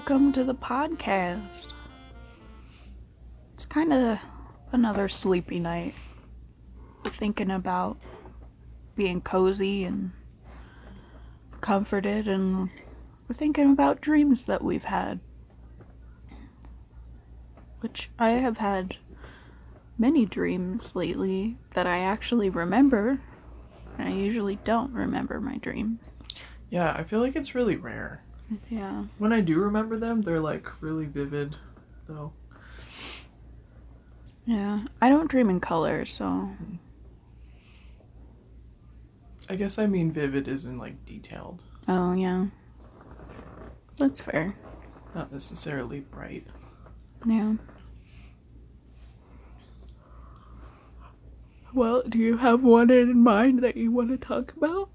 Welcome to the podcast. It's kind of another sleepy night. Thinking about being cozy and comforted, and we're thinking about dreams that we've had. Which I have had many dreams lately that I actually remember. I usually don't remember my dreams. Yeah, I feel like it's really rare. Yeah. When I do remember them, they're like really vivid, though. Yeah. I don't dream in color, so I guess I mean vivid isn't like detailed, Oh, yeah. That's fair. not necessarily bright. Yeah. Well, do you have one in mind that you want to talk about?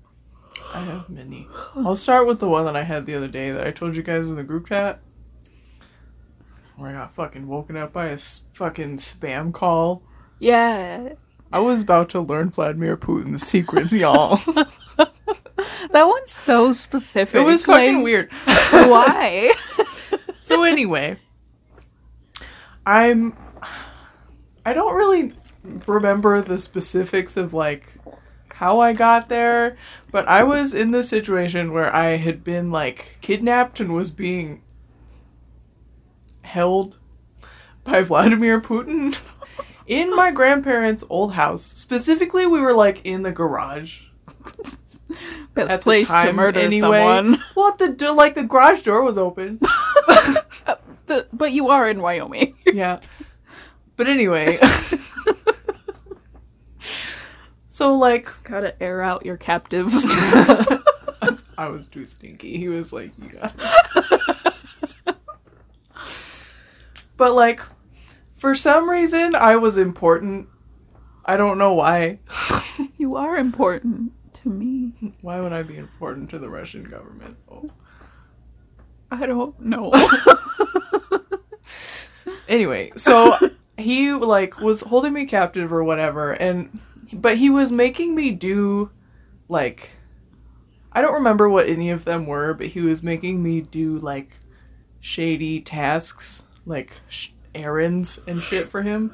I have many. I'll start with the one that I had the other day that I told you guys in the group chat. Where I got fucking woken up by a s- fucking spam call. Yeah. I was about to learn Vladimir Putin's secrets, y'all. That one's so specific. it was fucking like, weird. Why? So anyway, I'm I don't really remember the specifics of like how I got there, but I was in this situation where I had been like kidnapped and was being held by Vladimir Putin in my grandparents' old house. Specifically, we were like in the garage. Best At place to murder anyway. someone. Well, the do- like the garage door was open. The, but you are in Wyoming. yeah. But anyway. So like Gotta air out your captives. I was too stinky. He was like, you got it. but like for some reason I was important. I don't know why. you are important to me. Why would I be important to the Russian government? Oh. I don't know. Anyway, so he like was holding me captive or whatever and but he was making me do like I don't remember what any of them were, but he was making me do like shady tasks, like sh- errands and shit for him.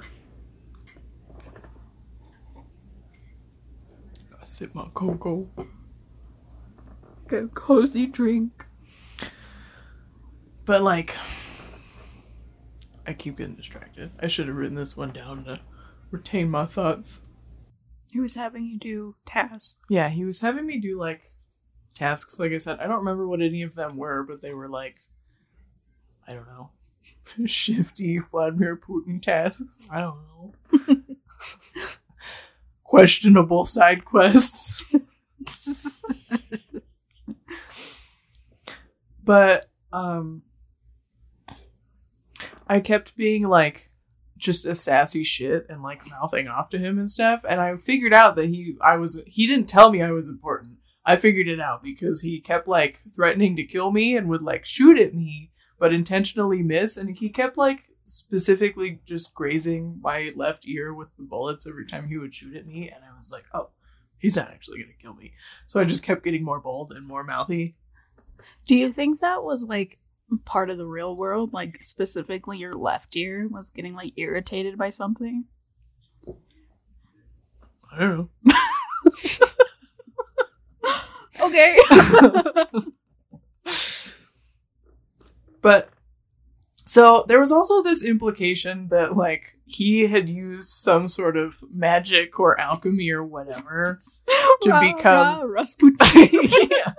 I sip my cocoa. Get a cozy drink. But like I keep getting distracted. I should have written this one down to retain my thoughts. He was having you do tasks. Yeah, he was having me do like tasks. Like I said, I don't remember what any of them were, but they were like, I don't know, shifty Vladimir Putin tasks. I don't know. Questionable side quests. but, um, I kept being like, just a sassy shit and like mouthing off to him and stuff. And i figured out that he i was he didn't tell me i was important. I figured it out because he kept like threatening to kill me and would like shoot at me but intentionally miss. And he kept like specifically just grazing my left ear with the bullets every time he would shoot at me. And i was like oh he's not actually gonna kill me. So i just kept getting more bold and more mouthy. Do you think that was like part of the real world? Like specifically your left ear was getting like irritated by something? i don't know Okay. But so there was also this implication that like he had used some sort of magic or alchemy or whatever to become Rasputin. yeah.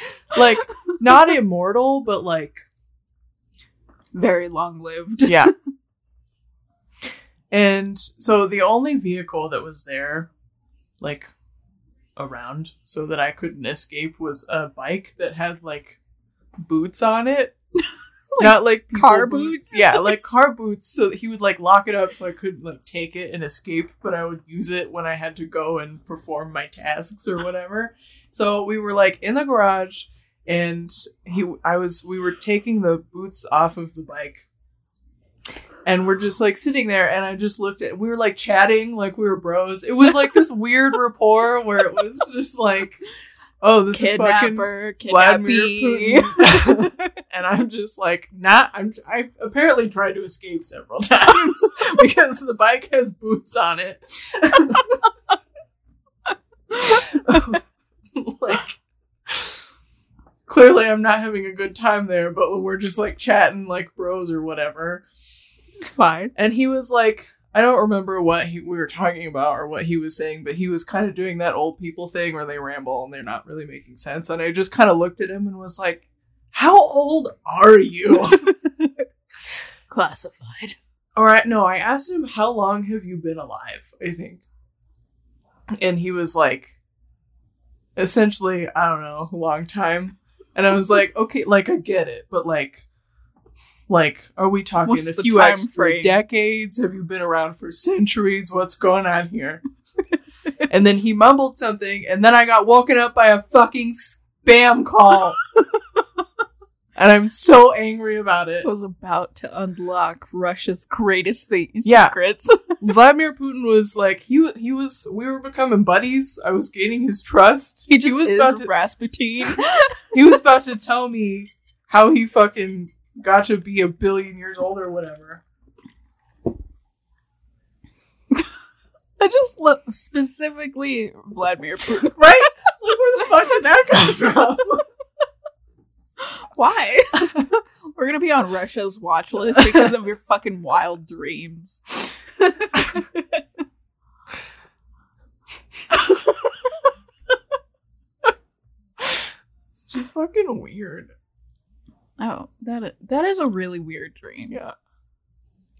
like not immortal but like Very long lived. yeah. And so the only vehicle that was there like around so that I couldn't escape was a bike that had like boots on it. Not like car boots? Yeah, like car boots so that he would like lock it up so I couldn't like take it and escape, but I would use it when I had to go and perform my tasks or whatever. So we were like in the garage and he I was we were taking the boots off of the bike and we're just like sitting there and i just looked at we were like chatting like we were bros it was like this weird rapport where it was just like oh, this is fucking Kidnapper, Vladimir. Putin. and I'm just like, not. I'm. I apparently tried to escape several times because the bike has boots on it. like, clearly, I'm not having a good time there, but we're just like chatting like bros or whatever. It's fine. And he was like, I don't remember what he, we were talking about or what he was saying, but he was kind of doing that old people thing where they ramble and they're not really making sense. And I just kind of looked at him and was like, How old are you? Classified. All right, no, I asked him, How long have you been alive? I think. And he was like, Essentially, I don't know, a long time. And I was like, Okay, like, I get it, but like, like, are we talking What's a few extra frame? decades? Have you been around for centuries? What's going on here? and then he mumbled something, and then I got woken up by a fucking spam call. and I'm so angry about it. I was about to unlock Russia's greatest thing- Yeah. secrets. Vladimir Putin was like he he was we were becoming buddies. I was gaining his trust. He just was is about to Rasputin. he was about to tell me how he fucking got to be a billion years old or whatever. I just love specifically Vladimir Putin. Right? Like where the fuck did that come from? Why? We're gonna be on Russia's watch list because of your fucking wild dreams. It's just fucking weird. Oh, that that is a really weird dream. Yeah.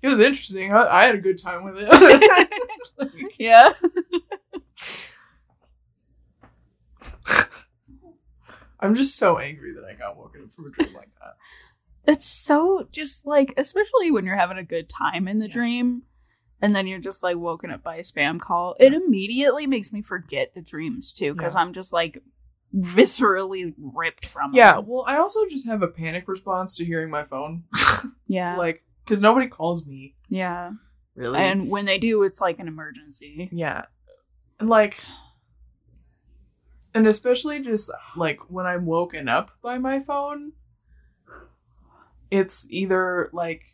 It was interesting. I, I had a good time with it. Yeah. I'm just so angry that I got woken up from a dream like that. It's so just like, especially when you're having a good time in the Yeah. dream, and then you're just like woken up by a spam call. It immediately makes me forget the dreams too, because Yeah. I'm just like viscerally ripped from Yeah, them. well, I also just have a panic response to hearing my phone. yeah, like, because nobody calls me. yeah. Really? And when they do, it's like an emergency. yeah. And like, and especially just like when I'm woken up by my phone, it's either like,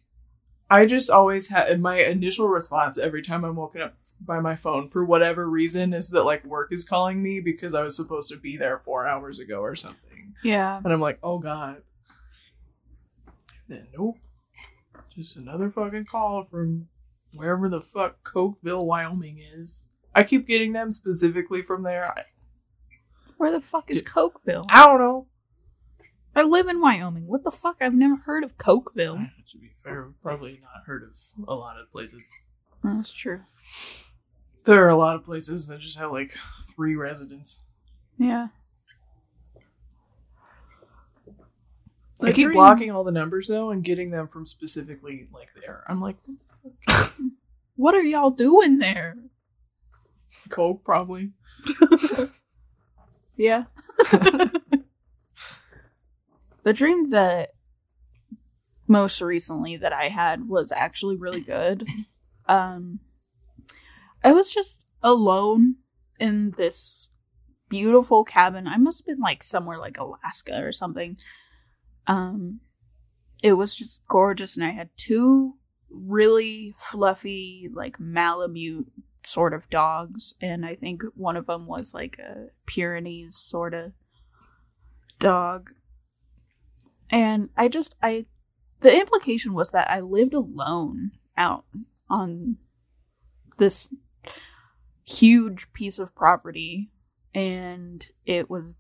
I just always had my initial response every time I'm woken up by my phone for whatever reason is that like work is calling me because I was supposed to be there four hours ago or something. Yeah. And I'm like, oh god. Then nope. Just another fucking call from wherever the fuck Cokeville, Wyoming is. I keep getting them specifically from there. I, Where the fuck is Did- Cokeville? I don't know. I live in Wyoming. What the fuck? I've never heard of Cokeville. To be fair, we've probably not heard of a lot of places. Oh, that's true. There are a lot of places that just have like three residents. Yeah. I keep blocking all the numbers though and getting them from specifically like there. I'm like, what? What are y'all doing there? Coke probably. Yeah. the dream that most recently that I had was actually really good. Um I was just alone in this beautiful cabin. I must have been like somewhere like Alaska or something. Um it was just gorgeous and I had two really fluffy like Malamute sort of dogs and I think one of them was like a Pyrenees sort of dog. And I just I the implication was that I lived alone out on this huge piece of property and it was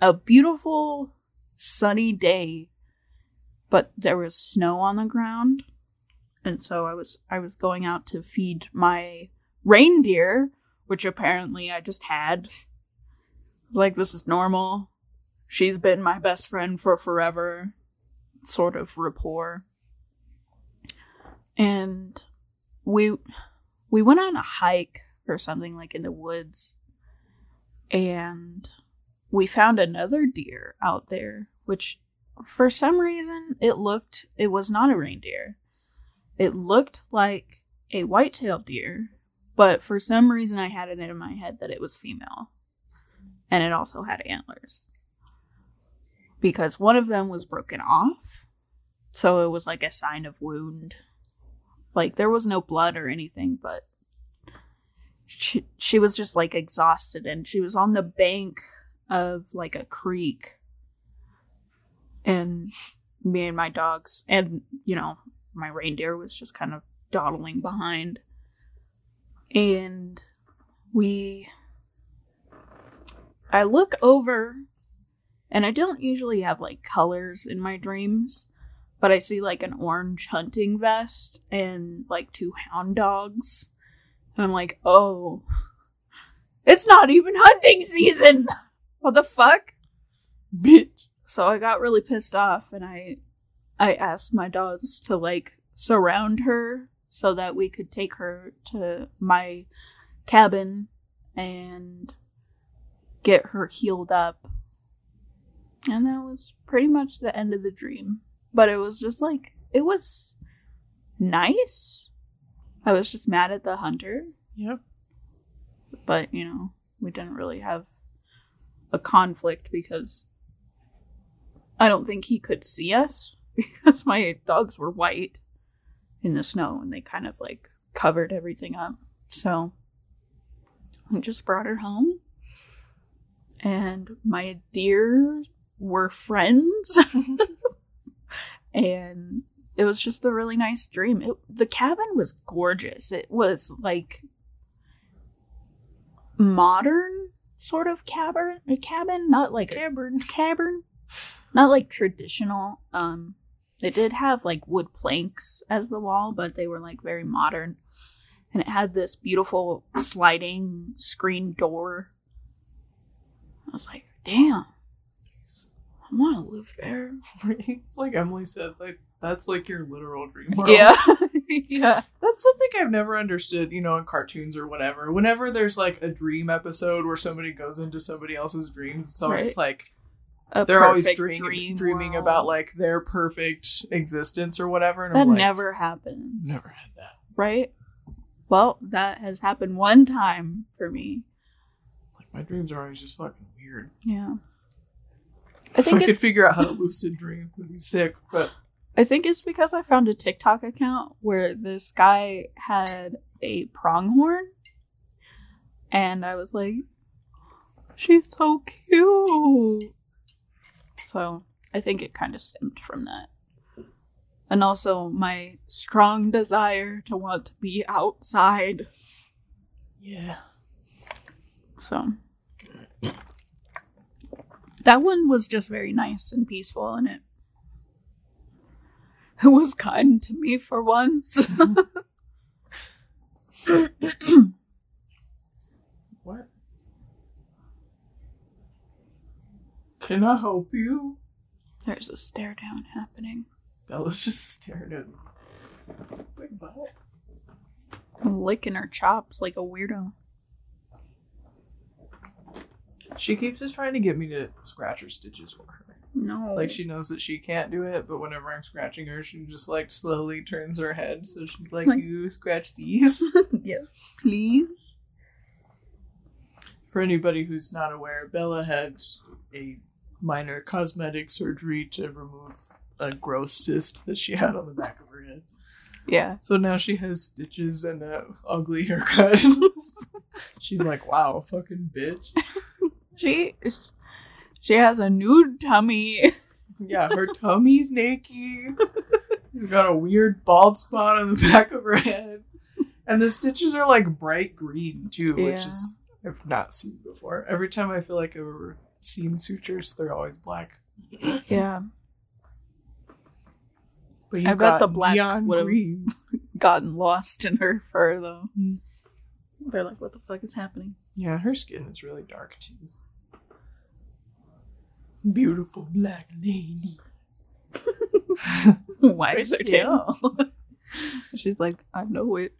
a beautiful sunny day but there was snow on the ground. And so I was I was going out to feed my reindeer which apparently I just had. Like this is normal she's been my best friend for forever sort of rapport. And we we went on a hike or something like in the woods. And we found another deer out there which for some reason it looked it was not a reindeer. It looked like a white-tailed deer but for some reason i had it in my head that it was female. And it also had antlers. Because one of them was broken off, so it was like a sign of wound. Like there was no blood or anything, but she she was just like exhausted and she was on the bank of like a creek. And me and my dogs and you know, my reindeer was just kind of dawdling behind. And we I look over and I don't usually have like colors in my dreams, but I see like an orange hunting vest and like two hound dogs. And I'm like, oh, it's not even hunting season. what the fuck? Bitch. So I got really pissed off and I I asked my dogs to like surround her so that we could take her to my cabin and get her healed up. And that was pretty much the end of the dream. But it was just like, it was nice. I was just mad at the hunter, Yep. but you know, we didn't really have a conflict because I don't think he could see us because my dogs were white in the snow and they kind of like covered everything up. So I just brought her home and my deer were friends. And it was just a really nice dream. It, the cabin was gorgeous. It was like modern sort of cabin a cabin not like cabin cabin not like traditional. Um it did have like wood planks as the wall but they were like very modern. And it had this beautiful sliding screen door. I was like, damn, I want to live there. it's like Emily said, like that's like your literal dream world. Yeah. yeah. That's something I've never understood, you know, in cartoons or whatever. Whenever there's like a dream episode where somebody goes into somebody else's dreams, so it's like A they're always dream, dream dreaming world. about like their perfect existence or whatever. And that like, never happens. never had that. Right? Well, that has happened one time for me. Like my dreams are always just fucking weird. Yeah. I think if I could figure out how to lucid dream, would be sick. But I think it's because I found a TikTok account where this guy had a pronghorn. And I was like, she's so cute. So I think it kind of stemmed from that. And also my strong desire to want to be outside. yeah, So that one was just very nice and peaceful and it it was kind to me for once. what? Can I help you? There's a stare down happening. Bella's just staring at big butt. Licking her chops like a weirdo. She keeps just trying to get me to scratch her stitches for her. No. Like she knows that she can't do it, but whenever I'm scratching her, she just like slowly turns her head. So she's like, Like- "You scratch these." yes, please. For anybody who's not aware, Bella had a minor cosmetic surgery to remove a gross cyst that she had on the back of her head. Yeah. So now she has stitches and a ugly haircut. She's like, "Wow, fucking bitch." She she has a nude tummy. Yeah, her tummy's naked. She's got a weird bald spot on the back of her head. And the stitches are like bright green too, which is I've not seen before. Every time I feel like I've ever seen sutures, they're always black. Yeah. But I you bet got the black neon would've- Gotten lost in her fur though. Mm. They're like, what the fuck is happening? Yeah, her skin is really dark too. Beautiful black lady. Why is her tail? She's like, I know it.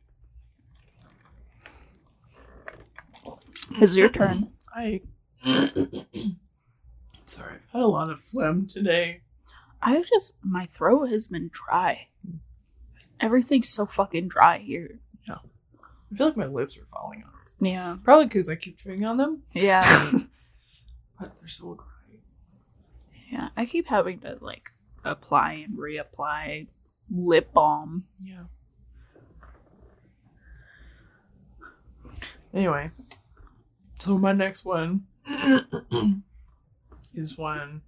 It's your turn. I sorry, I've had a lot of phlegm today. I've just my throat has been dry. Everything's so fucking dry here. Yeah, I feel like my lips are falling off. Yeah. Probably because I keep chewing on them. Yeah. But they're so. Yeah, I keep having to like apply and reapply lip balm. Yeah. Anyway, so my next one is one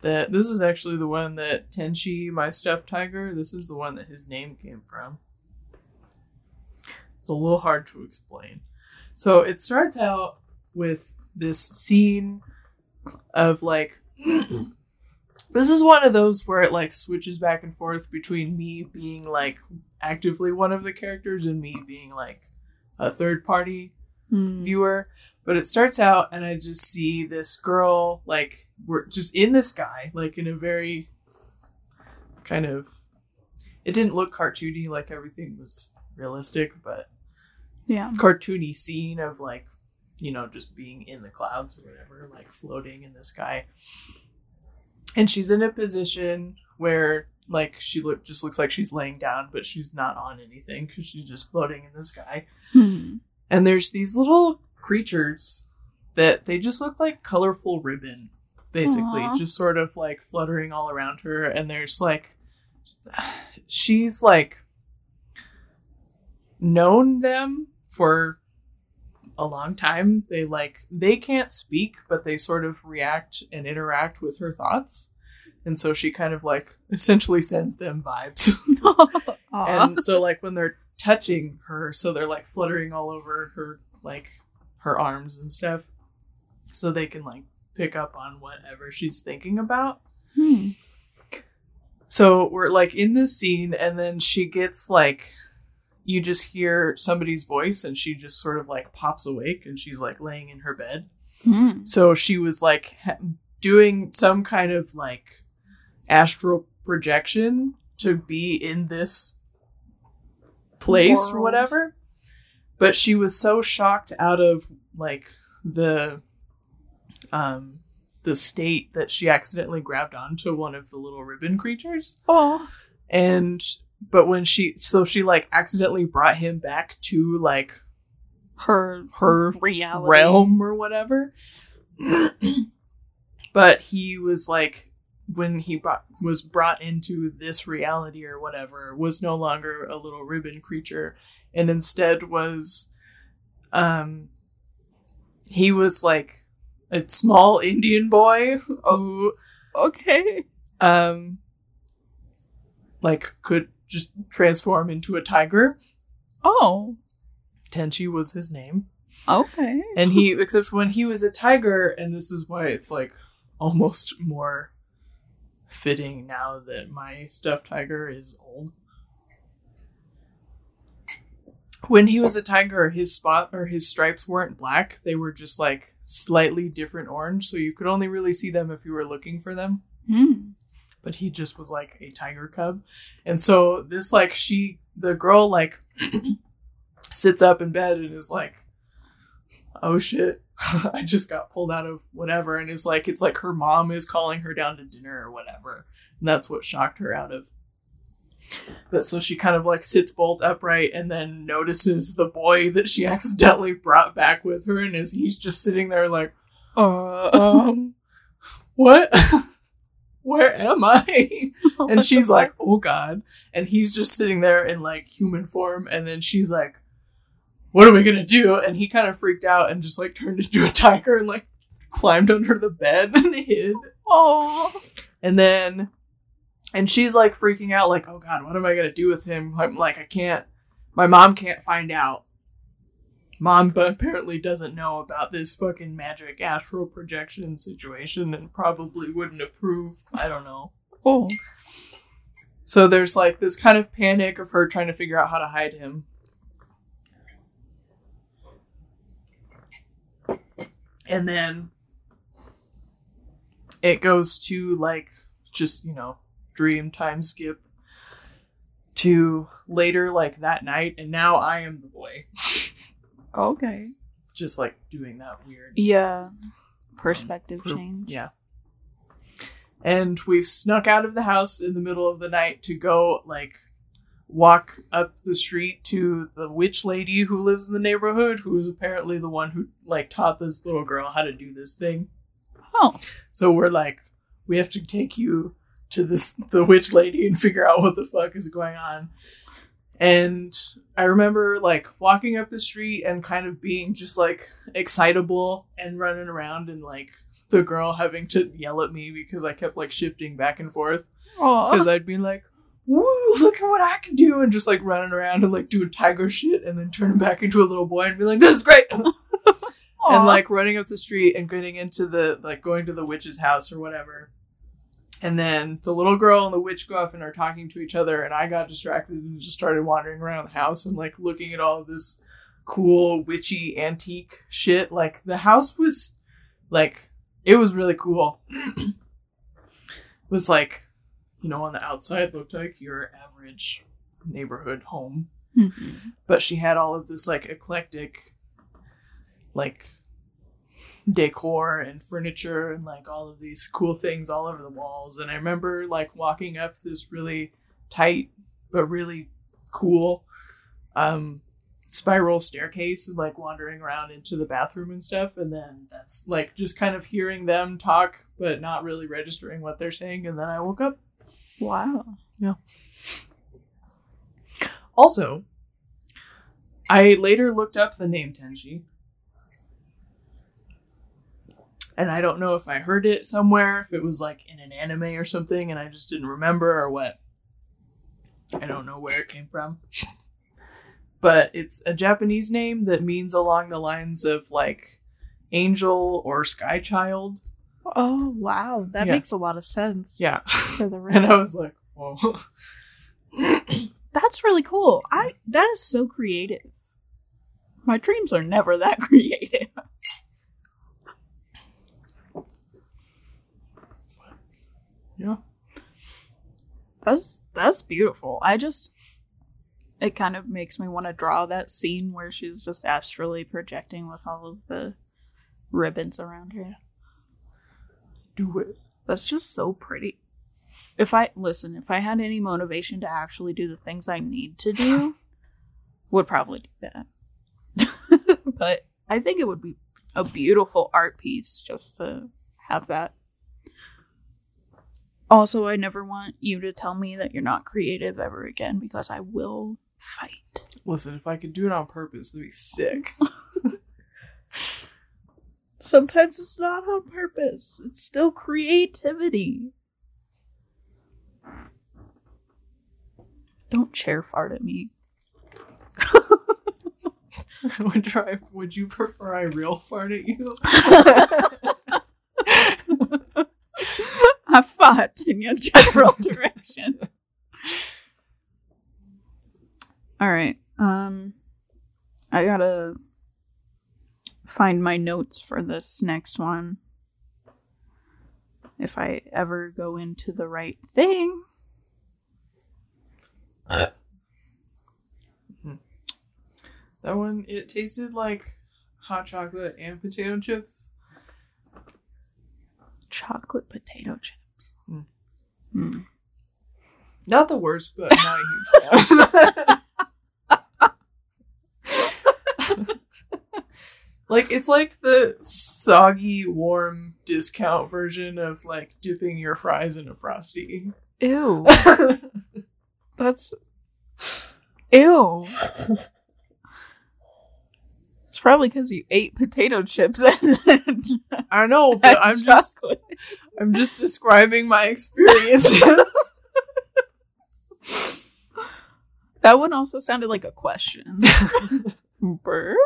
that this is actually the one that Tenchi, my stuffed tiger, this is the one that his name came from. It's a little hard to explain. So it starts out with this scene of like this is one of those where it like switches back and forth between me being like actively one of the characters and me being like a third party Hmm. viewer but it starts out and i just see this girl like we're just in the sky like in a very kind of it didn't look cartoony like everything was realistic but Yeah. cartoony scene of like you know just being in the clouds or whatever like floating in the sky and she's in a position where like she look just looks like she's laying down but she's not on anything because she's just floating in the sky Hmm. and there's these little creatures that they just look like colorful ribbon basically Aw. just sort of like fluttering all around her and there's like she's like known them for a long time. They like they can't speak but they sort of react and interact with her thoughts. And so she kind of like essentially sends them vibes. And so like when they're touching her so they're like fluttering all over her like her arms and stuff so they can like pick up on whatever she's thinking about. Hmm. so we're like in this scene and then she gets like you just hear somebody's voice and she just sort of like pops awake and she's like laying in her bed Hmm. so she was like ha- doing some kind of like astral projection to be in this place or whatever. But she was so shocked out of like the um the state that she accidentally grabbed onto one of the little ribbon creatures Oh. and but when she so she like accidentally brought him back to like Her her reality. realm or whatever. but he was like when he brought, was brought into this reality or whatever was no longer a little ribbon creature and instead was um he was like a small indian boy who Okay. um like could just transform into a tiger Oh. tenchi was his name Okay. and he except when he was a tiger and this is why it's like almost more fitting now that my stuffed tiger is old when he was a tiger his spot or his stripes weren't black they were just like slightly different orange so you could only really see them if you were looking for them Hmm. But he just was like a tiger cub. And so this like she the girl like sits up in bed and is like oh shit I just got pulled out of whatever and is like it's like her mom is calling her down to dinner or whatever. And that's what shocked her out of but so she kind of like sits bolt upright and then notices the boy that she accidentally brought back with her and is he's just sitting there like uh um what where am I? and she's like, oh god. And he's just sitting there in like human form. And then she's like, what are we gonna do? And he kind of freaked out and just like turned into a tiger and like climbed under the bed and hid. Oh. And then, and she's like freaking out, like, oh god, what am I gonna do with him? I'm like, I can't, my mom can't find out. Mom but apparently doesn't know about this fucking magic astral projection situation and probably wouldn't approve. I don't know. Oh. So there's like this kind of panic of her trying to figure out how to hide him. And then it goes to like just, you know, dream time skip to later like that night and now I am the boy. Okay. Just like doing that weird Yeah. Perspective Per- change. Yeah. And we've snuck out of the house in the middle of the night to go like walk up the street to the witch lady who lives in the neighborhood, who is apparently the one who like taught this little girl how to do this thing. Oh, So we're like, we have to take you to this the witch lady and figure out what the fuck is going on. And I remember like walking up the street and kind of being just like excitable and running around and like the girl having to yell at me because I kept like shifting back and forth because I'd be like, "Woo! Look at what I can do!" and just like running around and like doing tiger shit, and then turning back into a little boy and be like, "This is great!" and like running up the street and getting into the like going to the witch's house or whatever. And then the little girl and the witch go off and are talking to each other, and I got distracted and just started wandering around the house and like looking at all of this cool witchy antique shit. Like the house was like it was really cool. it was like, you know, on the outside looked like your average neighborhood home Mhm. but she had all of this like eclectic like decor and furniture and like all of these cool things all over the walls and i remember like walking up this really tight but really cool um spiral staircase and like wandering around into the bathroom and stuff and then that's like just kind of hearing them talk but not really registering what they're saying and then i woke up wow. Yeah. Also, I later looked up the name Tenji. And I don't know if I heard it somewhere, if it was like in an anime or something, and I just didn't remember or what. I don't know where it came from. But it's a Japanese name that means along the lines of like angel or sky child. Oh, wow. That Yeah. makes a lot of sense. Yeah. For the and I was like, whoa. That's really cool. I that is so creative. My dreams are never that creative. Yeah. That's that's beautiful. I just it kind of makes me want to draw that scene where she's just astrally projecting with all of the ribbons around her. Do it. That's just so pretty. If I listen, if I had any motivation to actually do the things I need to do, would probably do that. but I think it would be a beautiful art piece just to have that. Also, I never want you to tell me that you're not creative ever again because I will fight. Listen, if I could do it on purpose, that'd be sick. Sometimes it's not on purpose. It's still creativity. Don't chair fart at me. would try. Would you prefer I real fart at you? I fought in your general direction. All right. Um I got to find my notes for this next one. If I ever go into the right thing. That one, it tasted like hot chocolate and potato chips. Chocolate potato chips. Mm. Mm. Not the worst, but not a huge fan. like it's like the soggy, warm discount version of like dipping your fries in a frosty. Ew. That's ew. Probably because you ate potato chips and, and I know, but I'm just. I'm just describing my experiences. That one also sounded like a question. Burp.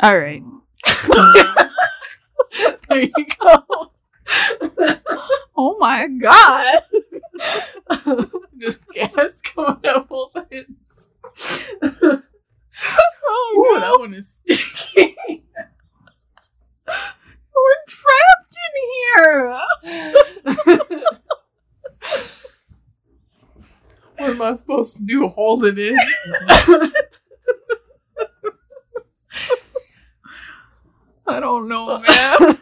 All right. there you go. Oh my god. just gas coming out both ends. Oh Ooh, no. that one is sticky. We're trapped in here. what am I supposed to do? Hold it in? I don't know, man.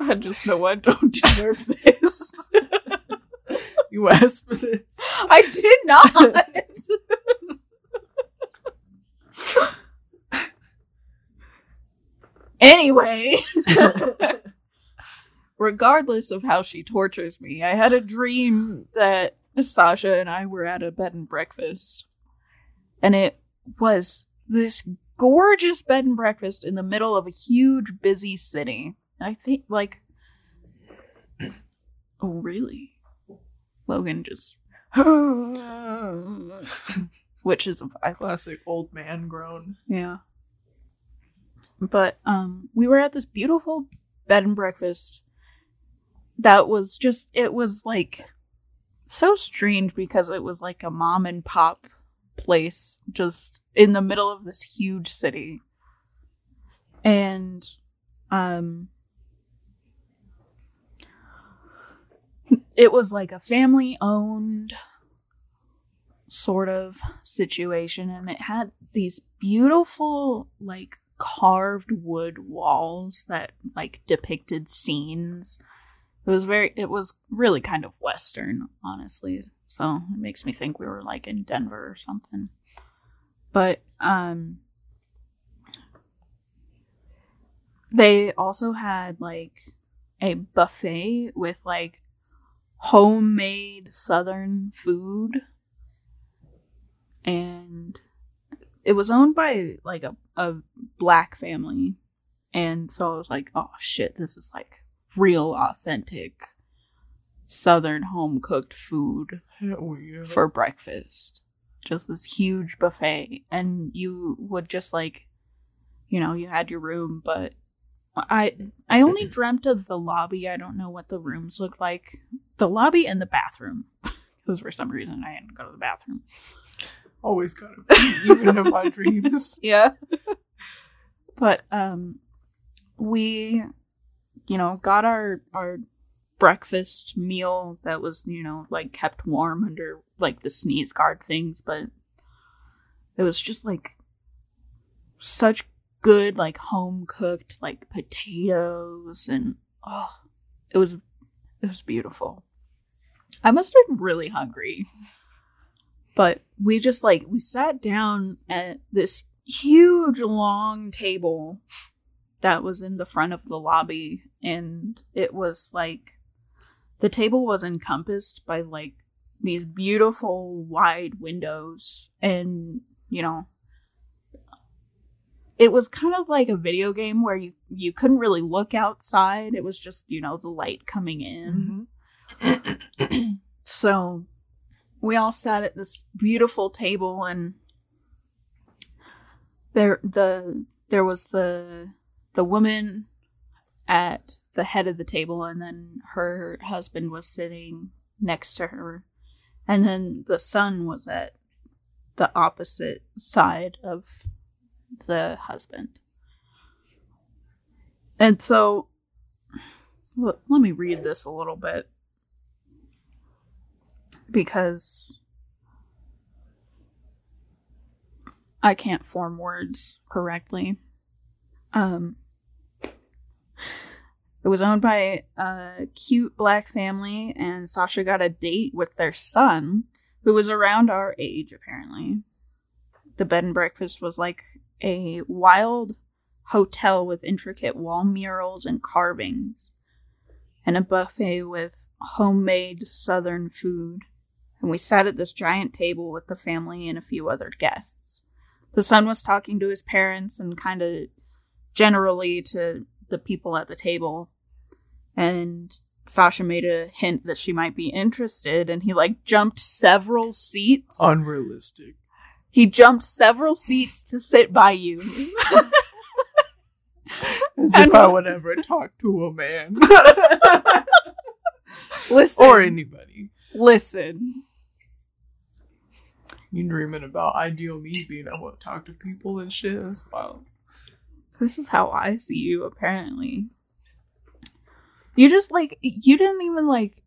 I just know I don't deserve this. You asked for this. I did not. anyway, regardless of how she tortures me, I had a dream that Sasha and I were at a bed and breakfast. And it was this gorgeous bed and breakfast in the middle of a huge, busy city. I think, like, oh, really? Logan just, which is a vibe. Classic old man groan. Yeah. But um we were at this beautiful bed and breakfast that was just it was like so strange because it was like a mom and pop place just in the middle of this huge city. And um it was like a family owned sort of situation and it had these beautiful like carved wood walls that like depicted scenes. It was very it was really kind of western honestly so it makes me think we were like in denver or something. But um they also had like a buffet with like homemade southern food. And it was owned by like a, a black family. And so i was like oh shit this is like real authentic southern home cooked food yeah. for breakfast. Just this huge buffet. And you would just like you know you had your room but i i only dreamt of the lobby. I don't know what the rooms look like. The lobby and the bathroom. Because for some reason i had to go to the bathroom. Always gotta be, even in my dreams. yeah. But um we you know got our our breakfast meal that was you know like kept warm under like the sneeze guard things but it was just like such good like home cooked like potatoes and oh it was it was beautiful. I must have been really hungry. But we just like we sat down at this huge long table that was in the front of the lobby and it was like the table was encompassed by like these beautiful wide windows and you know it was kind of like a video game where you you couldn't really look outside. It was just you know the light coming in. Mm-hmm. So we all sat at this beautiful table and there the there was the the woman at the head of the table and then her husband was sitting next to her. And then the son was at the opposite side of the husband and so let me read this a little bit because I can't form words correctly. Um, it was owned by a cute black family, and Sasha got a date with their son, who was around our age, apparently. The bed and breakfast was like a wild hotel with intricate wall murals and carvings, and a buffet with homemade southern food. And we sat at this giant table with the family and a few other guests. The son was talking to his parents and kind of generally to the people at the table. And Sasha made a hint that she might be interested, and he like jumped several seats. Unrealistic. He jumped several seats to sit by you. As And if I would ever talk to a man. listen, or anybody. listen. You dreaming about ideal me being able to talk to people and shit as well. This is how I see you. Apparently, you just like you didn't even like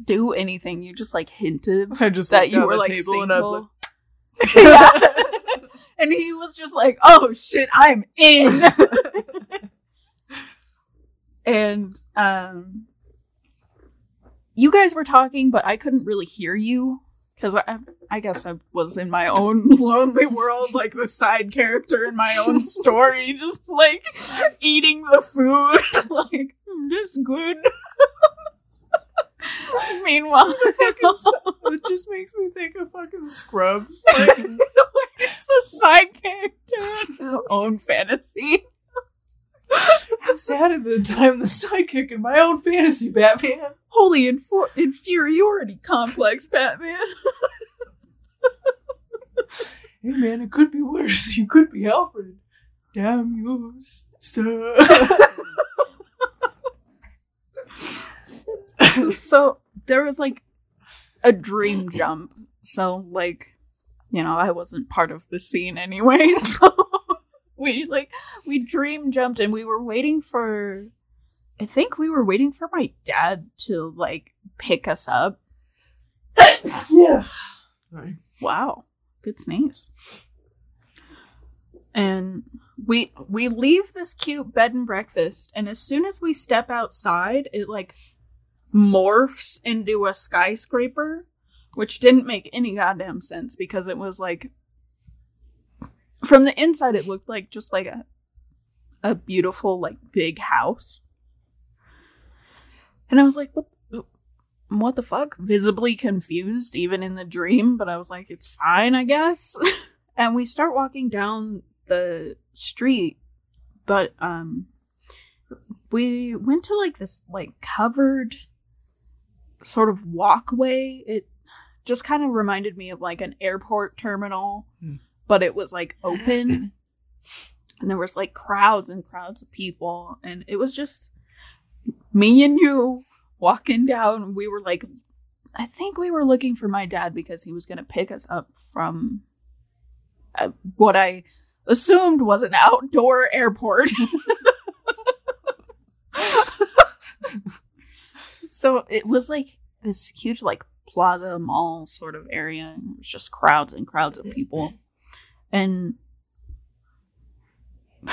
do anything. You just like hinted I just that you were like table and I'm single. yeah. and he was just like, "Oh shit, I'm in." and um, you guys were talking, but I couldn't really hear you because I, I guess I was in my own lonely world, like the side character in my own story, just like eating the food, like this good. Meanwhile, it just makes me think of fucking Scrubs. Like, it's the side character in his own fantasy. how sad is it that I'm the sidekick in my own fantasy, Batman? Holy infor- inferiority complex, Batman. Hey man, it could be worse. You could be Alfred. Damn you, sir. so there was like a dream jump. So like, you know, I wasn't part of the scene anyway. So we like we dream jumped and we were waiting for I think we were waiting for my dad to like pick us up. yeah. Right. Wow. Good sneeze. And we we leave this cute bed and breakfast and as soon as we step outside, it like morphs into a skyscraper, which didn't make any goddamn sense because it was like from the inside it looked like just like a a beautiful like big house. And I was like, what what the fuck? Visibly confused even in the dream, but I was like, it's fine, I guess. and we start walking down the street, but um we went to like this like covered sort of walkway. It just kind of reminded me of like an airport terminal, Hmm. but it was like open. and there was like crowds and crowds of people and it was just me and you walking down. We were like I think we were looking for my dad because he was going to pick us up from uh, what I assumed was an outdoor airport. so it was like this huge like plaza mall sort of area and it was just crowds and crowds of people and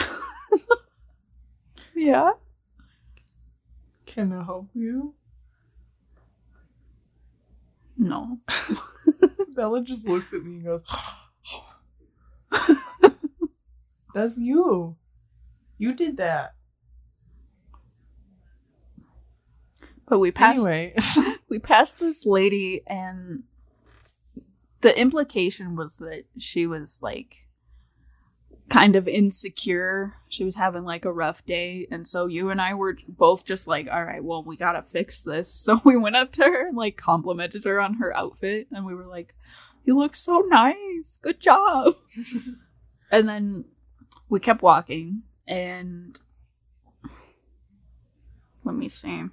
yeah Can I help you? no Bella just looks at me and goes, That's you. You did that. But we passed Anyway. we passed this lady and the implication was that she was like kind of insecure. She was having like a rough day. And so you and i were both just like all right well we gotta fix this. So we went up to her and like complimented her on her outfit. And we were like you look so nice. Good job. And then we kept walking. And let me see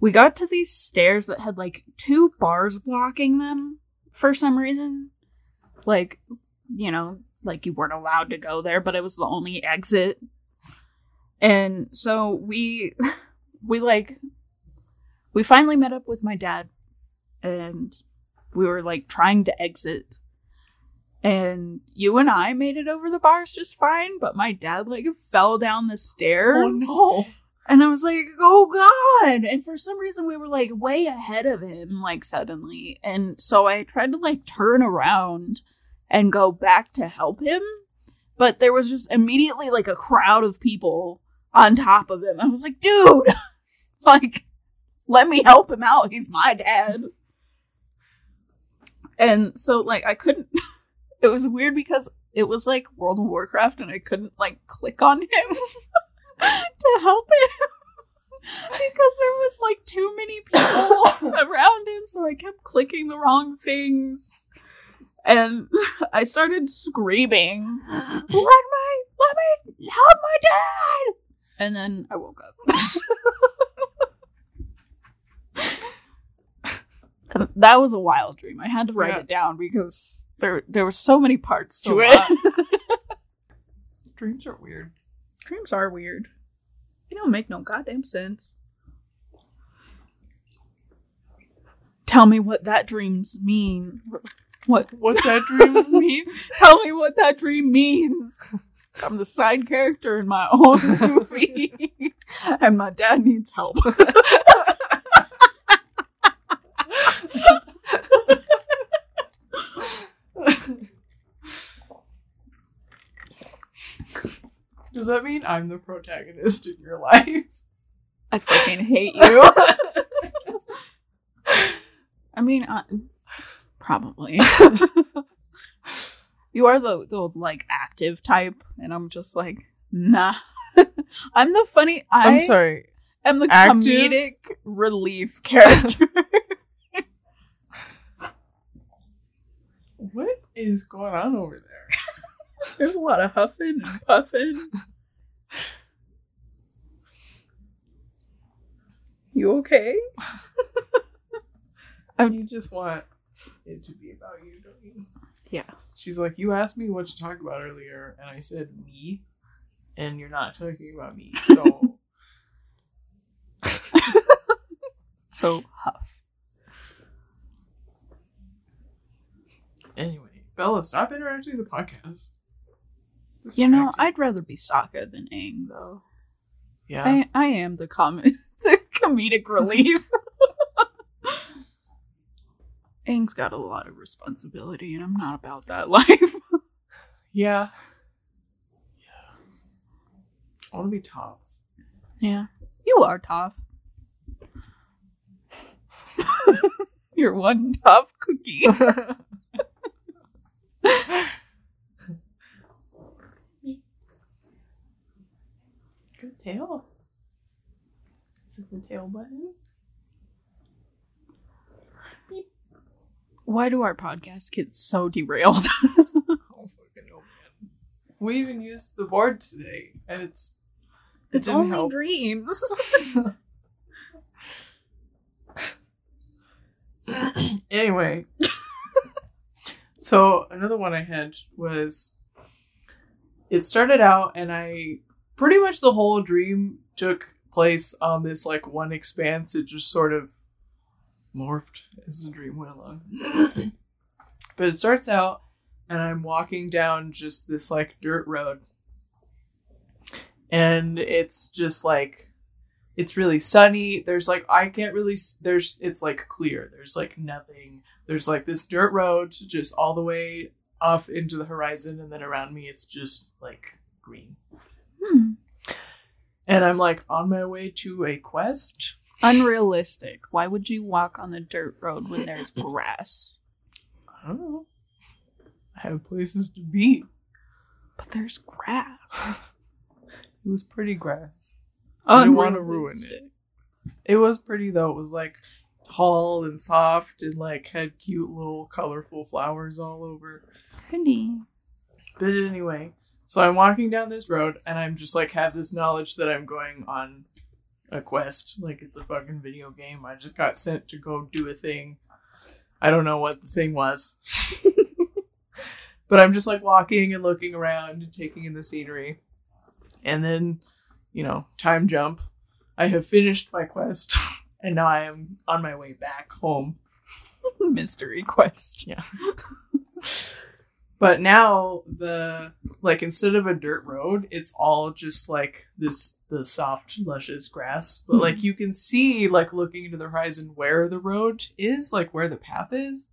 we got to these stairs that had like two bars blocking them for some reason. Like, you know, like you weren't allowed to go there, but it was the only exit. And so we we like we finally met up with my dad and we were like trying to exit. And you and I made it over the bars just fine, but my dad like fell down the stairs. oh no. And I was like, oh God. And for some reason, we were like way ahead of him, like suddenly. And so I tried to like turn around and go back to help him. But there was just immediately like a crowd of people on top of him. I was like, dude, like, let me help him out. He's my dad. And so, like, I couldn't. It was weird because it was like World of Warcraft and I couldn't like click on him. to help him because there was like too many people around him so i kept clicking the wrong things and i started screaming let me let me help my dad and then i woke up that was a wild dream i had to write Yeah. it down because there there were so many parts to A it. Dreams are weird. Dreams are weird. They don't make no goddamn sense. Tell me what that dreams mean. What? What that dreams mean? Tell me what that dream means. I'm the side character in my own movie, and my dad needs help. Does that mean I'm the protagonist in your life? I fucking hate you. I mean, uh, probably. you are the the like active type, and I'm just like, nah. I'm the funny. I I'm sorry. I'm the active? comedic relief character. What is going on over there? There's a lot of huffing and puffing. You okay? You just want it to be about you, don't you? Yeah. She's like, You asked me what to talk about earlier, and I said me, and you're not talking about me. So, So huff. anyway, Bella, stop interrupting the podcast. You know, I'd rather be Sokka than Aang, though. Yeah. I, I am the com- the comedic relief. Aang's got a lot of responsibility, and I'm not about that life. yeah. Yeah. I want to be tough. yeah, you are tough. You're one tough cookie. Good tail. Is it the tail button? Why do our podcast get so derailed? Oh, fucking oh, man. We even used the board today, and it's. it it's didn't only help. dreams. anyway. so another one I had was it started out and I pretty much the whole dream took place on this like one expanse. It just sort of morphed as the dream went along. but it starts out and I'm walking down just this like dirt road. And it's just like it's really sunny. There's like I can't really there's it's like clear. There's like nothing. There's like this dirt road just all the way off into the horizon and then around me it's just like green. Hmm. And I'm like on my way to a quest. Unrealistic. Why would you walk on the dirt road when there's grass? I don't know. I have places to be. But there's grass. It was pretty grass. I didn't wanna ruin it. It was pretty though. It was like tall and soft and like had cute little colorful flowers all over. Pretty. But anyway, so I'm walking down this road and I'm just like have this knowledge that I'm going on a quest. Like it's a fucking video game. I just got sent to go do a thing. I don't know what the thing was. but I'm just like walking and looking around and taking in the scenery. And then, you know, time jump. I have finished my quest and now I am on my way back home. Mystery quest. Yeah. But now the like instead of a dirt road, it's all just like this the soft luscious grass. But like you can see like looking into the horizon where the road is, like where the path is.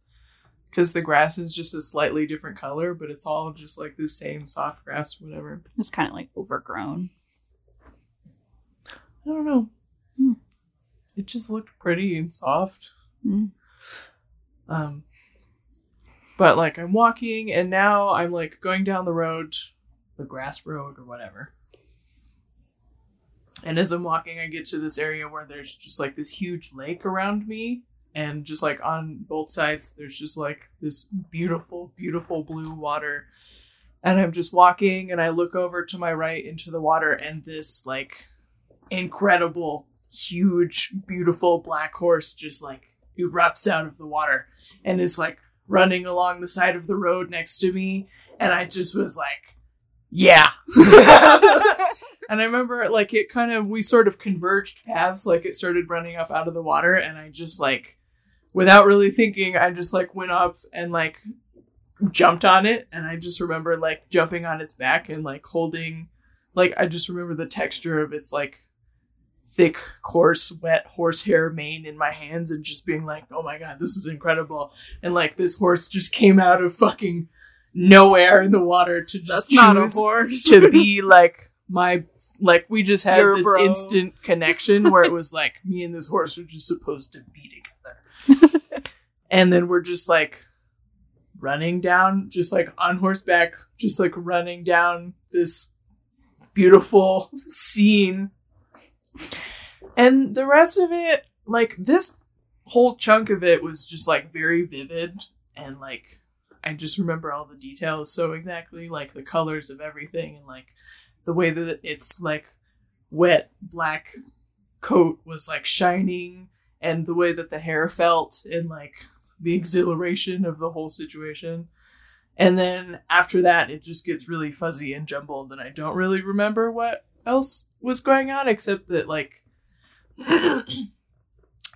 Cause the grass is just a slightly different color, but it's all just like the same soft grass, whatever. It's kind of like overgrown. I don't know. Hmm. It just looked pretty and soft. Hmm. Um, but like I'm walking, and now I'm like going down the road, the grass road or whatever. And as I'm walking, I get to this area where there's just like this huge lake around me, and just like on both sides, there's just like this beautiful, beautiful blue water. And I'm just walking, and I look over to my right into the water, and this like incredible, huge, beautiful black horse just like erupts out of the water and is like running along the side of the road next to me. And I just was like, yeah. and I remember like it kind of, we sort of converged paths, like it started running up out of the water. And I just like, without really thinking, I just like went up and like jumped on it and I just remember like jumping on its back and like holding like I just remember the texture of its like thick, coarse, wet horsehair mane in my hands and just being like, "Oh my god, this is incredible!" And like this horse just came out of fucking nowhere in the water to just That's not a horse. to be like my like we just had Your this bro. instant connection where it was like me and this horse are just supposed to be together. and then we're just like running down, just like on horseback, just like running down this beautiful scene. And the rest of it, like this whole chunk of it was just like very vivid and like I just remember all the details so exactly, like the colors of everything and like the way that it's like wet black coat was like shining and the way that the hair felt and like the exhilaration of the whole situation. And then after that, it just gets really fuzzy and jumbled, and I don't really remember what else was going on except that, like,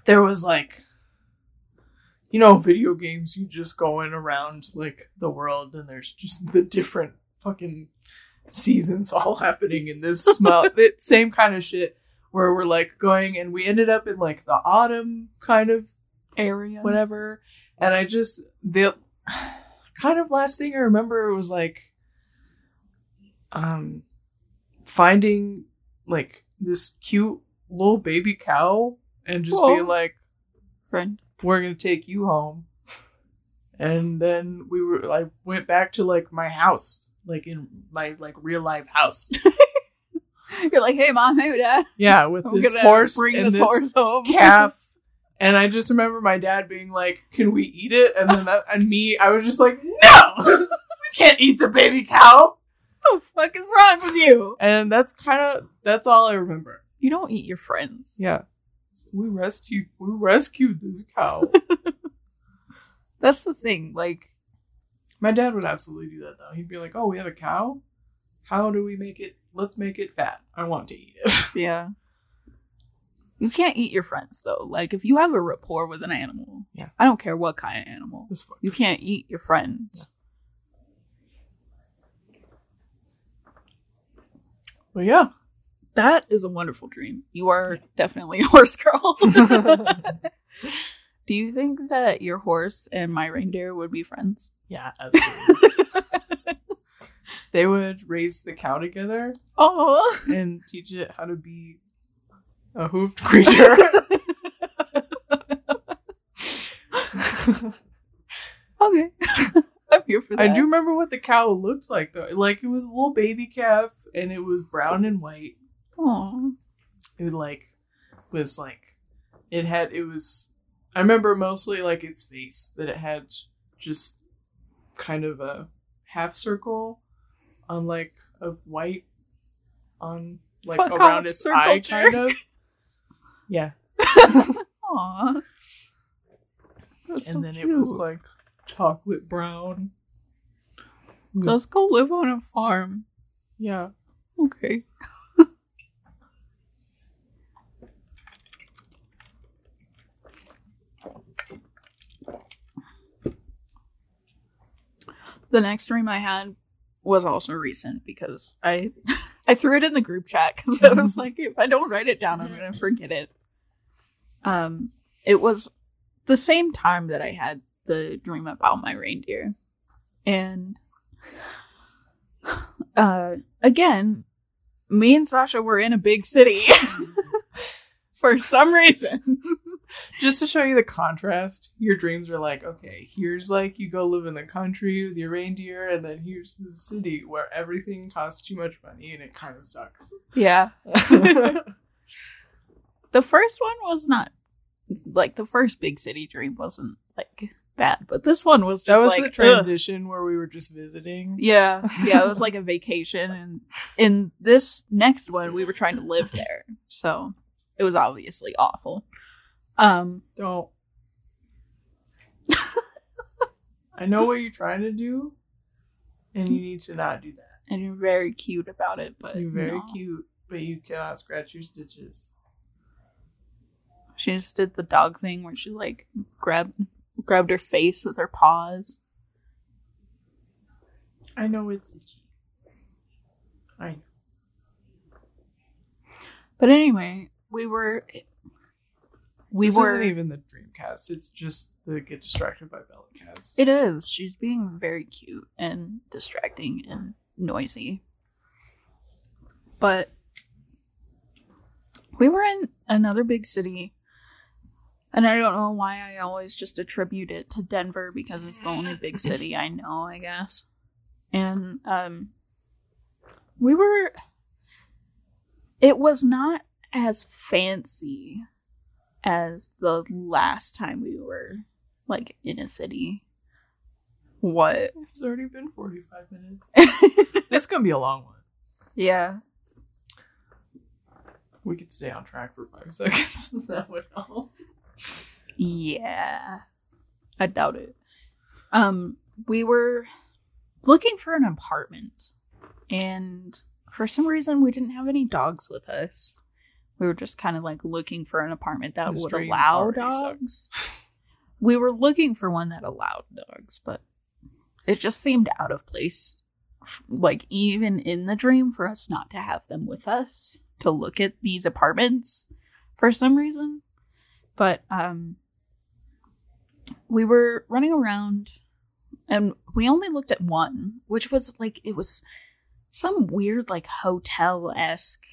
there was like, you know, video games, you just going around like the world, and there's just the different fucking seasons all happening in this smell, it, same kind of shit where we're like going, and we ended up in like the autumn kind of area. whatever. And I just the kind of last thing I remember was like um finding like this cute little baby cow and just being like, Friend. We're gonna take you home. And then we were I went back to like my house, like in my like real life house. You're like, hey mom, hey dad. Yeah, with I'm this horse bring and this, this horse home. calf. And I just remember my dad being like, "Can we eat it?" And then that, and me, I was just like, "No, we can't eat the baby cow." What the fuck is wrong with you? And that's kind of that's all I remember. You don't eat your friends. Yeah, we rescued we rescued this cow. That's the thing. Like, my dad would absolutely do that though. He'd be like, "Oh, we have a cow. How do we make it? Let's make it fat. I want to eat it." yeah. You can't eat your friends though. Like, if you have a rapport with an animal, Yeah. I don't care what kind of animal, you can't eat your friends. But yeah, That is a wonderful dream. You are definitely a horse girl. Do you think that your horse and my reindeer would be friends? yeah, they would raise the cow together Oh, and teach it how to be a hoofed creature. okay. I'm here for that. I do remember what the cow looked like though. Like it was a little baby calf and it was brown and white. Aw. It like was like it had it was I remember mostly like its face that it had just kind of a half circle on like of white on like Fuck around its eye jerk. kind of. Yeah. Aw. That's so and then it was like chocolate brown. Let's go live on a farm. Yeah. Okay. the next dream I had was also recent because I I threw it in the group chat because I was like, if I don't write it down, I'm gonna forget it. Um, it was the same time that I had the dream about my reindeer, and uh, again, me and Sasha were in a big city for some reason. Just to show you the contrast, your dreams are like, okay, here's like you go live in the country with your reindeer, and then here's the city where everything costs too much money and it kind of sucks. yeah, the first one was not like the first big city dream wasn't like bad, but this one was just that was like, the ugh. transition where we were just visiting. Yeah, yeah, it was like a vacation, and in this next one, we were trying to live there, so it was obviously awful. Um, Don't. I know what you're trying to do, and you need to not do that. and you're very cute about it, but You're very no. cute, but you cannot scratch your stitches. She just did the dog thing where she like grabbed grabbed her face with her paws. I know it's itchy. I know. But anyway, we were we this were isn't even the Dreamcast. It's just the Get Distracted by Bella cast. It is. She's being very cute and distracting and noisy. But we were in another big city. And I don't know why I always just attribute it to Denver because it's the only big city I know, I guess. And um we were it was not as fancy as the last time we were like in a city. What? It's already been 45 minutes. this gonna be a long one. yeah. We could stay on track for five seconds. that would help. Yeah. I doubt it. Um, we were looking for an apartment, and for some reason, we didn't have any dogs with us. We were just kind of like looking for an apartment that The would allow dogs. we were looking for one that allowed dogs, but it just seemed out of place. Like, even in the dream, for us not to have them with us to look at these apartments for some reason. But, um, we were running around and we only looked at one, which was like, it was some weird, like, hotel esque.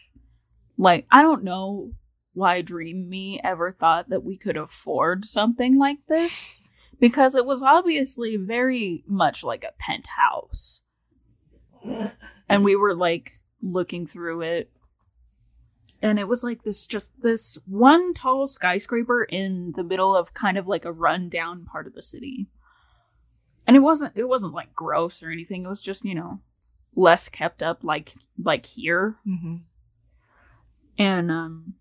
Like, I don't know why Dream Me ever thought that we could afford something like this because it was obviously very much like a penthouse. And we were like looking through it. And it was like this just this one tall skyscraper in the middle of kind of like a rundown part of the city. And it wasn't it wasn't like gross or anything. It was just, you know, less kept up like like here Mm-hmm. and um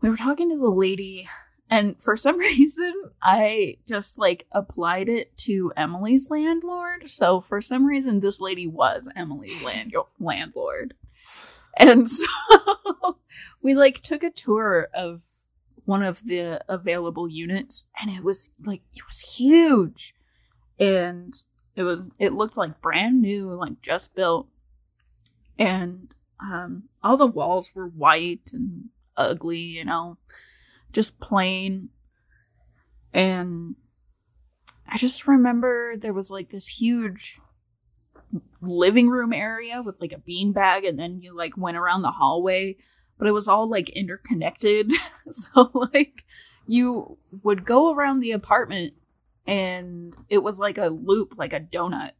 we were talking to the lady and for some reason i just like applied it to emily's landlord so for some reason this lady was emily's land- landlord and so we like took a tour of one of the available units and it was like it was huge. And it was it looked like brand new like just built. And um all the walls were white and ugly you know just plain. And i just remember there was like this huge living room area with like a bean bag and then you like went around the hallway but it was all like interconnected so like you would go around the apartment and it was like a loop like a donut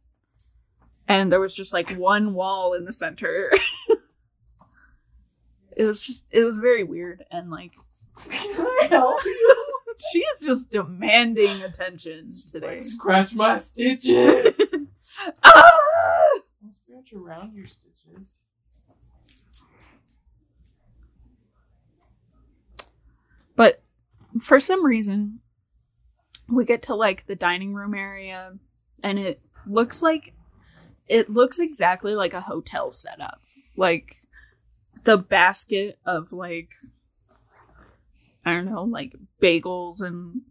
and there was just like one wall in the center it was just it was very weird and like Can I help you? she is just demanding attention today Like, scratch my stitches. Ah! I'll scratch around your stitches. But for some reason, we get to like the dining room area, and it looks like it looks exactly like a hotel setup. Like the basket of like I don't know, like bagels and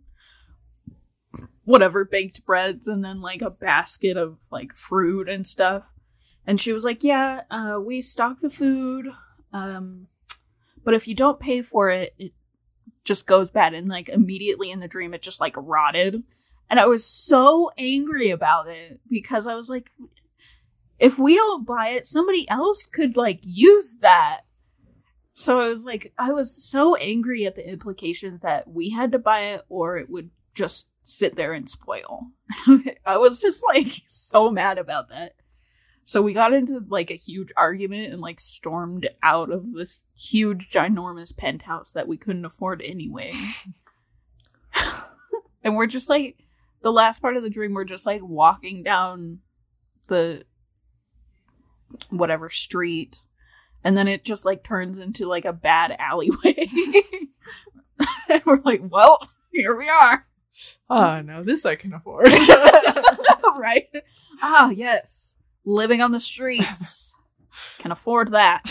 whatever baked breads, and then like a basket of like fruit and stuff. And she was like, "Yeah, uh, we stock the food, um, but if you don't pay for it, it just goes bad. And like immediately in the dream it just like rotted. And i was so angry about it because i was like if we don't buy it somebody else could like use that. So i was like i was so angry at the implication that we had to buy it or it would just sit there and spoil i was just like so mad about that so we got into like a huge argument and like stormed out of this huge ginormous penthouse that we couldn't afford anyway. and we're just like the last part of the dream we're just like walking down the whatever street and then it just like turns into like a bad alleyway. and we're like, well, here we are. Ah, now this I can afford. right? Ah, yes. Living on the streets. Can afford that.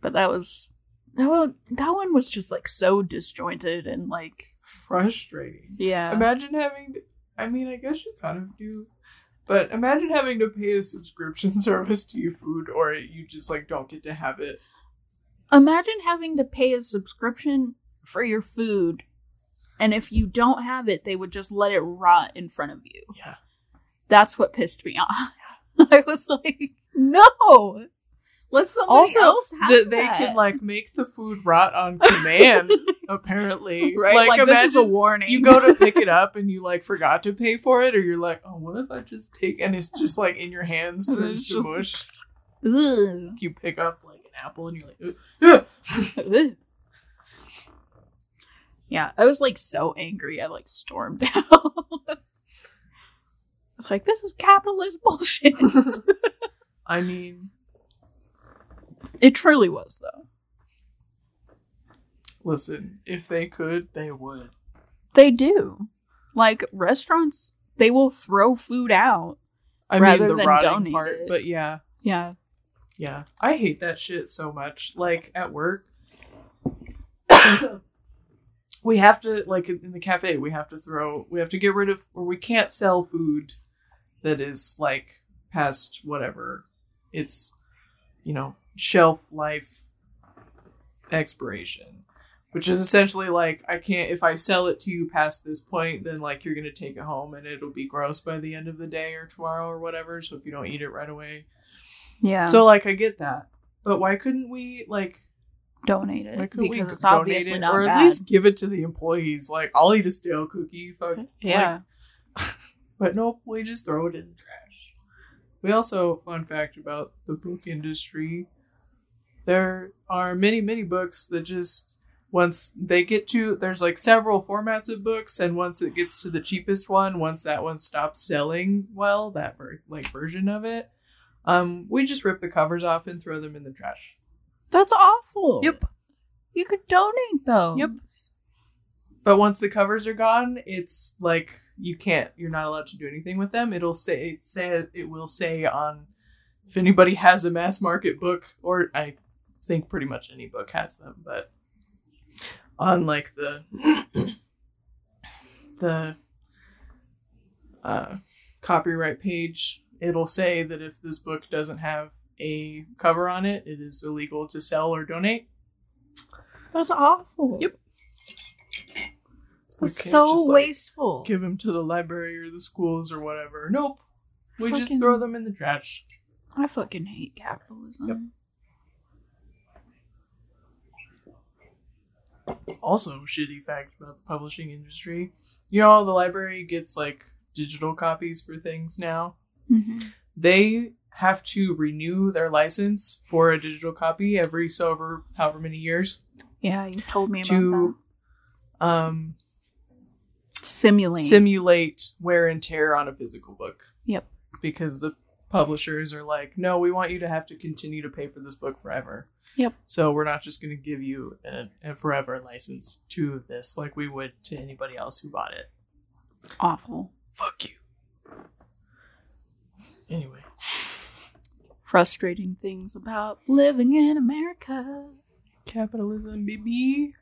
but that was that one that one was just like so disjointed and like Frustrating. yeah. Imagine having I mean, I guess you kind of do. But imagine having to pay a subscription service to your food, or you just like don't get to have it. Imagine having to pay a subscription for your food, and if you don't have it, they would just let it rot in front of you. Yeah. That's what pissed me off. I was like, no, let somebody Also, else have That they that. can like make the food rot on command. apparently, right? Like, this is a warning. you go to pick it up and you like forgot to pay for it, or you're like, oh, what if I just take and it's just like in your hands And it's to just- mush. Ugh. You pick up like an apple and you're like. Ugh. Yeah, I was like so angry. I like stormed out. I was like, this is capitalist bullshit. I mean, it truly was, though. listen, if they could, they would. They do. Like restaurants, they will throw food out. I Rather mean the than rotting donate part, it. but yeah, Yeah. yeah. I hate that shit so much. Like at work, we have to like in the cafe, we have to throw, we have to get rid of, or we can't sell food that is like past whatever it's, you know, shelf life expiration. Which is essentially like I can't if I sell it to you past this point, then like you're gonna take it home and it'll be gross by the end of the day or tomorrow or whatever. So if you don't eat it right away, Yeah. so like I get that, but why couldn't we like donate it because it's obviously it not or at bad. least give it to the employees? Like I'll eat a stale cookie, fuck. yeah. But nope, we just throw it in the trash. We also fun fact about the book industry. There are many many books that just once they get to there's like several formats of books and once it gets to the cheapest one once that one stops selling well that ver- like version of it um we just rip the covers off and throw them in the trash That's awful. Yep. You could donate those. Yep. But once the covers are gone, it's like you can't. You're not allowed to do anything with them. It'll say it say it will say on if anybody has a mass market book, or I think pretty much any book has them, but on like the the uh, copyright page, it'll say that if this book doesn't have a cover on it, it is illegal to sell or donate. That's awful. Yep. That's so just, like, wasteful. give them to the library or the schools or whatever. Nope. We just throw them in the trash. I fucking hate capitalism. Yep. Also, shitty fact about the publishing industry. You know, the library gets like digital copies for things now. Mhm. They have to renew their license for a digital copy every so over however many years Yeah, you told me about to um, that. Simulate. simulate wear and tear on a physical book. Yep. Because the publishers are like, no, we want you to have to continue to pay for this book forever. Yep. So we're not just going to give you a, a forever license to this like we would to anybody else who bought it. Awful. Fuck you. Anyway, Frustrating things about living in America. capitalism, baby.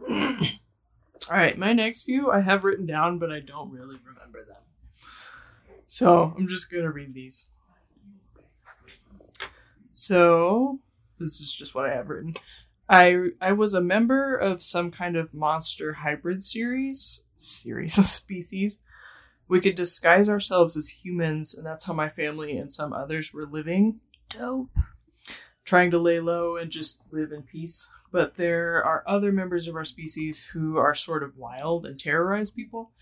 All right, my next few I have written down, but I don't really remember them. So I'm just gonna read these. So this is just what I have written. I I was a member of some kind of monster hybrid series series of species. We could disguise ourselves as humans, and that's how my family and some others were living Dope. trying to lay low and just live in peace. But there are other members of our species who are sort of wild and terrorize people.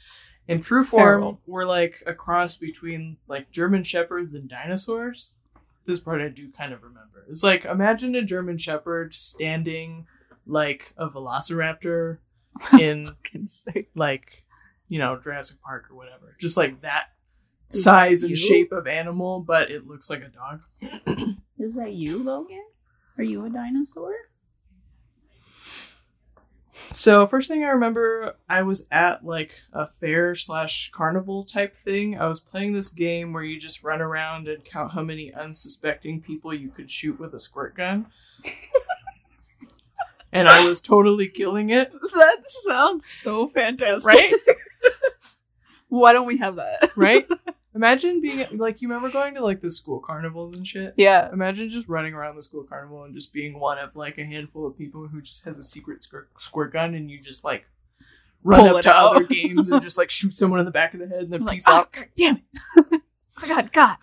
In true form, we're like a cross between like German shepherds and dinosaurs. This part I do kind of remember. It's like imagine a German shepherd standing like a velociraptor in like you know Jurassic Park or whatever. Just like that size and shape of animal, but it looks like a dog. Is that you, Logan? Are you a dinosaur? So first thing I remember, I was at like a fair slash carnival type thing. I was playing this game where you just run around and count how many unsuspecting people you could shoot with a squirt gun. and I was totally killing it, That sounds so fantastic. right? Why don't we have that? right? Imagine being like you remember going to like the school carnivals and shit. Yeah. Imagine just running around the school carnival and just being one of like a handful of people who just has a secret squirt, squirt gun and you just like run Pull up to out. other games and just like shoot someone in the back of the head and then like, peace oh, out. God damn it. I got oh, God.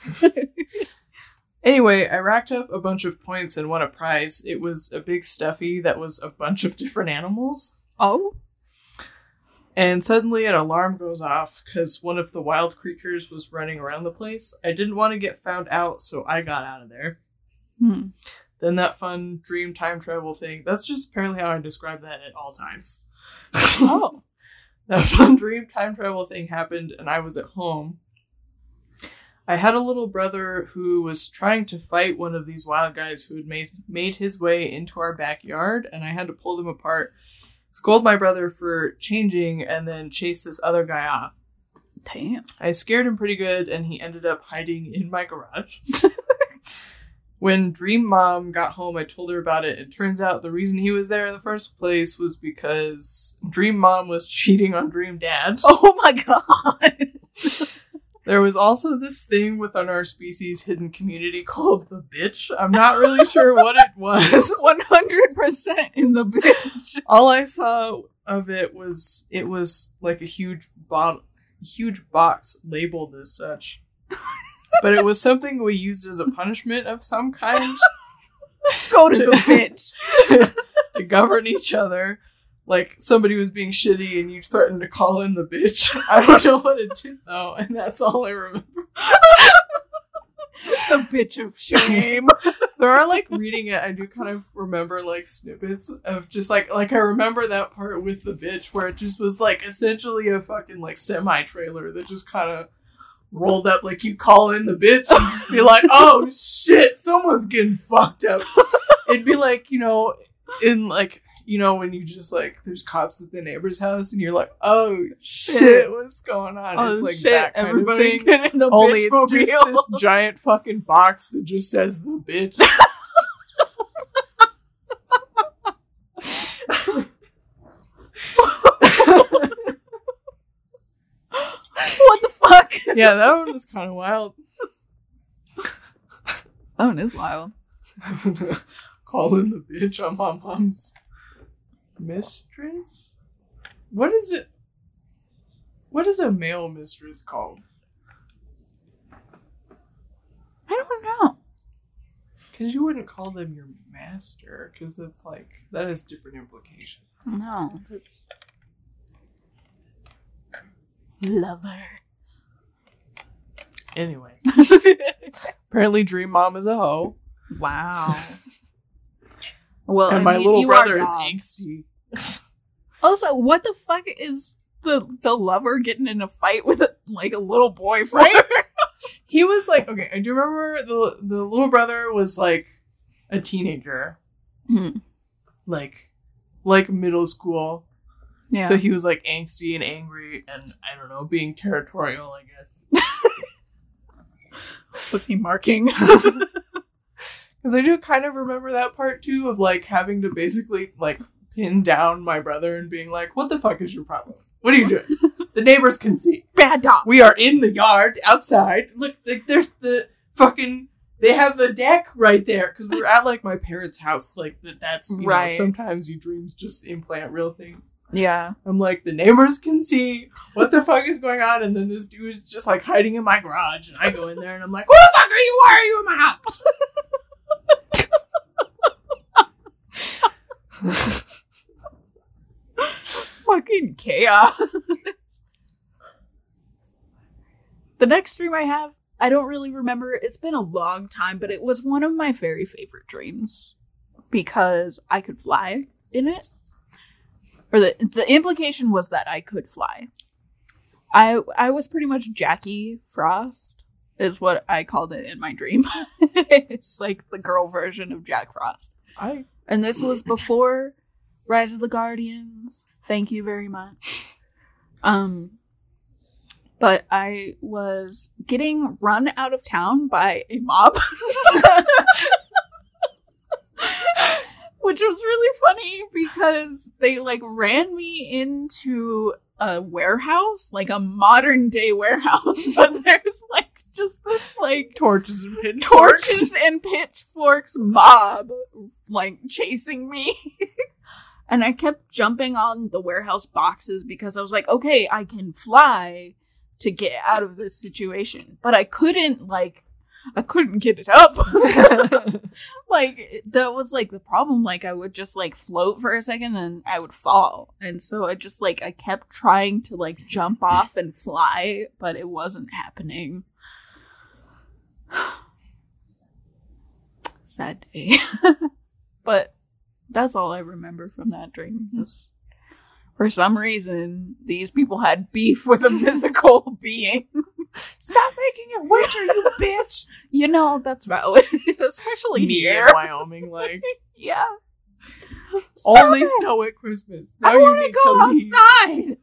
Anyway, I racked up a bunch of points and won a prize. It was a big stuffy that was a bunch of different animals. oh. And suddenly an alarm goes off because one of the wild creatures was running around the place. I didn't want to get found out, so I got out of there. Hmm. Then that fun dream time travel thing. That's just apparently how I describe that at all times. Oh. that fun dream time travel thing happened, and I was at home. I had a little brother who was trying to fight one of these wild guys who had made, made his way into our backyard, and I had to pull them apart, scold my brother for changing, and then chase this other guy off. Damn. I scared him pretty good, and he ended up hiding in my garage. when Dream Mom got home, I told her about it. It turns out the reason he was there in the first place was because Dream Mom was cheating on Dream Dad. Oh my god. There was also this thing within our species hidden community called the bitch. I'm not really sure what it was. 100% in the bitch. All I saw of it was it was like a huge bottle, huge box labeled as such. but it was something we used as a punishment of some kind Go to the bitch. to, to govern each other. Like somebody was being shitty and you threatened to call in the bitch. I don't know what it did though, and that's all I remember. The bitch of shame. There are like reading it, I do kind of remember like snippets of just like like I remember that part with the bitch where it just was like essentially a fucking like semi trailer that just kind of rolled up like you call in the bitch and just be like, oh shit, someone's getting fucked up. It'd be like you know in like you know when you just like there's cops at the neighbor's house and you're like, oh shit, what's going on? Oh it's like shit, that kind everybody of thing. get in the Only it's just this giant fucking box that just says the bitch. what the fuck? yeah, that one was kind of wild. That one is wild. Calling the bitch on my mom's mistress. What is it? What is a male mistress called? I don't know. Because you wouldn't call them your master, because it's like that has different implications. No, that's lover. Anyway, apparently Dream Mom is a hoe, wow. Well, and I my mean, little brother is angsty. Also, what the fuck is the the lover getting in a fight with a, like a little boyfriend? he was like okay i do remember the the little brother was like a teenager Hmm. like like middle school Yeah. so he was like angsty and angry and i don't know being territorial i guess was he marking? Because i do kind of remember that part too of like having to basically like pin down my brother and being like what the fuck is your problem what are you doing the neighbors can see Bad dog. we are in the yard outside. Look, like, there's the fucking. They have a deck right there because we're at like my parents' house. Like that. That's you Right. Know, sometimes you dreams just implant real things. Yeah. I'm like the neighbors can see what the fuck is going on, and then this dude is just like hiding in my garage, and I go in there and I'm like, "Who the fuck are you? Why are you in my house?" Fucking chaos. the next dream I have, I don't really remember. It's been a long time, but it was one of my very favorite dreams because I could fly in it. Or the the implication was that I could fly. I I was pretty much Jackie Frost is what I called it in my dream. it's like the girl version of Jack Frost. I And this was before Rise of the Guardians. Thank you very much. Um but I was getting run out of town by a mob. Which was really funny because they like ran me into a warehouse, like a modern day warehouse, but there's just this like Torches and pitchforks. torches and pitchforks mob like chasing me. and I kept jumping on the warehouse boxes because I was like, okay, I can fly to get out of this situation. But I couldn't like I couldn't get it up. like that was like the problem. Like I would just like float for a second and I would fall. And so I just like I kept trying to like jump off and fly, but it wasn't happening. Sad day. but that's all I remember from that dream. Hmm. Was for some reason these people had beef with a mythical being. Stop making it winter, you bitch. You know that's valid, especially Me here. in Wyoming, like Yeah. only it. snow at Christmas. Now I want to go leave. outside.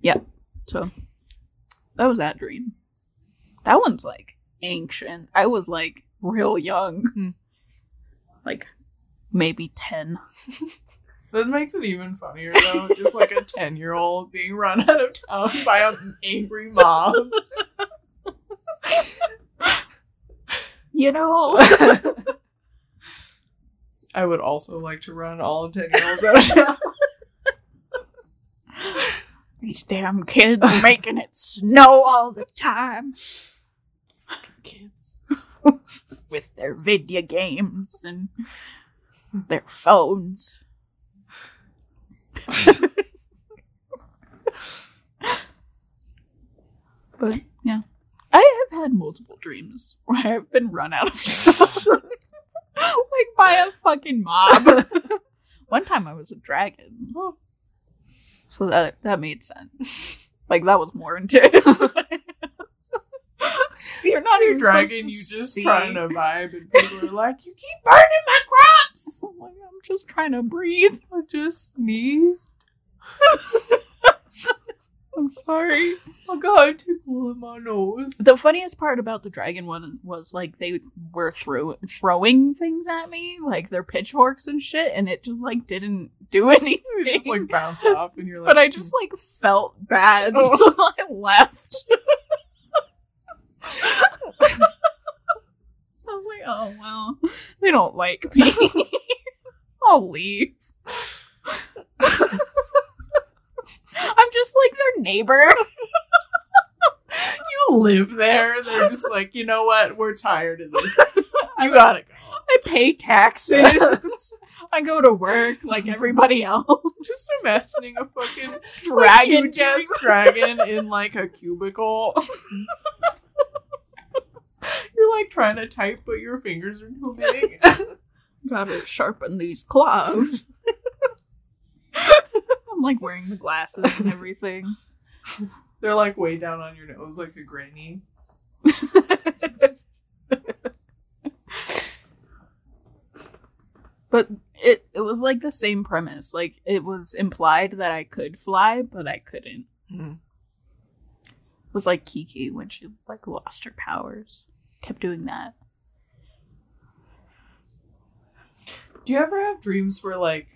yep. So that was that dream. That one's like ancient. I was like real young, Hmm. like maybe ten. That makes it even funnier though. Just like a ten year old being run out of town by an angry mom. You know. I would also like to run all ten year olds out of town. These damn kids making it snow all the time Kids. with their video games and their phones. but yeah, I have had multiple dreams where I've been run out of like by a fucking mob. One time I was a dragon, so that that made sense. Like that was more intense. You're not even to you just see. trying to vibe, and people are like, "You keep burning my crops." Oh my God, I'm just trying to breathe. I just sneezed. I'm sorry. Oh I got a tickle in my nose. The funniest part about the dragon one was like they were throw- throwing things at me, like their pitchforks and shit, and it just like didn't do anything. It just like bounce off, and you're like, but I just mm. like felt bad, so Oh. I left. I was like, oh well, they don't like me. I'll leave. I'm just like their neighbor. you live there. They're just like, you know what? We're tired of this. You gotta go. I pay taxes. I go to work like everybody else. Just imagining a fucking Dragon huge ass dragon in like a cubicle. You're like trying to type, but your fingers are too big. Gotta sharpen these claws. I'm like wearing the glasses and everything. They're like way down on your nose, like a granny. but it it was like the same premise. Like it was implied that I could fly, but I couldn't. Hmm. It was like Kiki when she like lost her powers. Kept doing that. Do you ever have dreams where like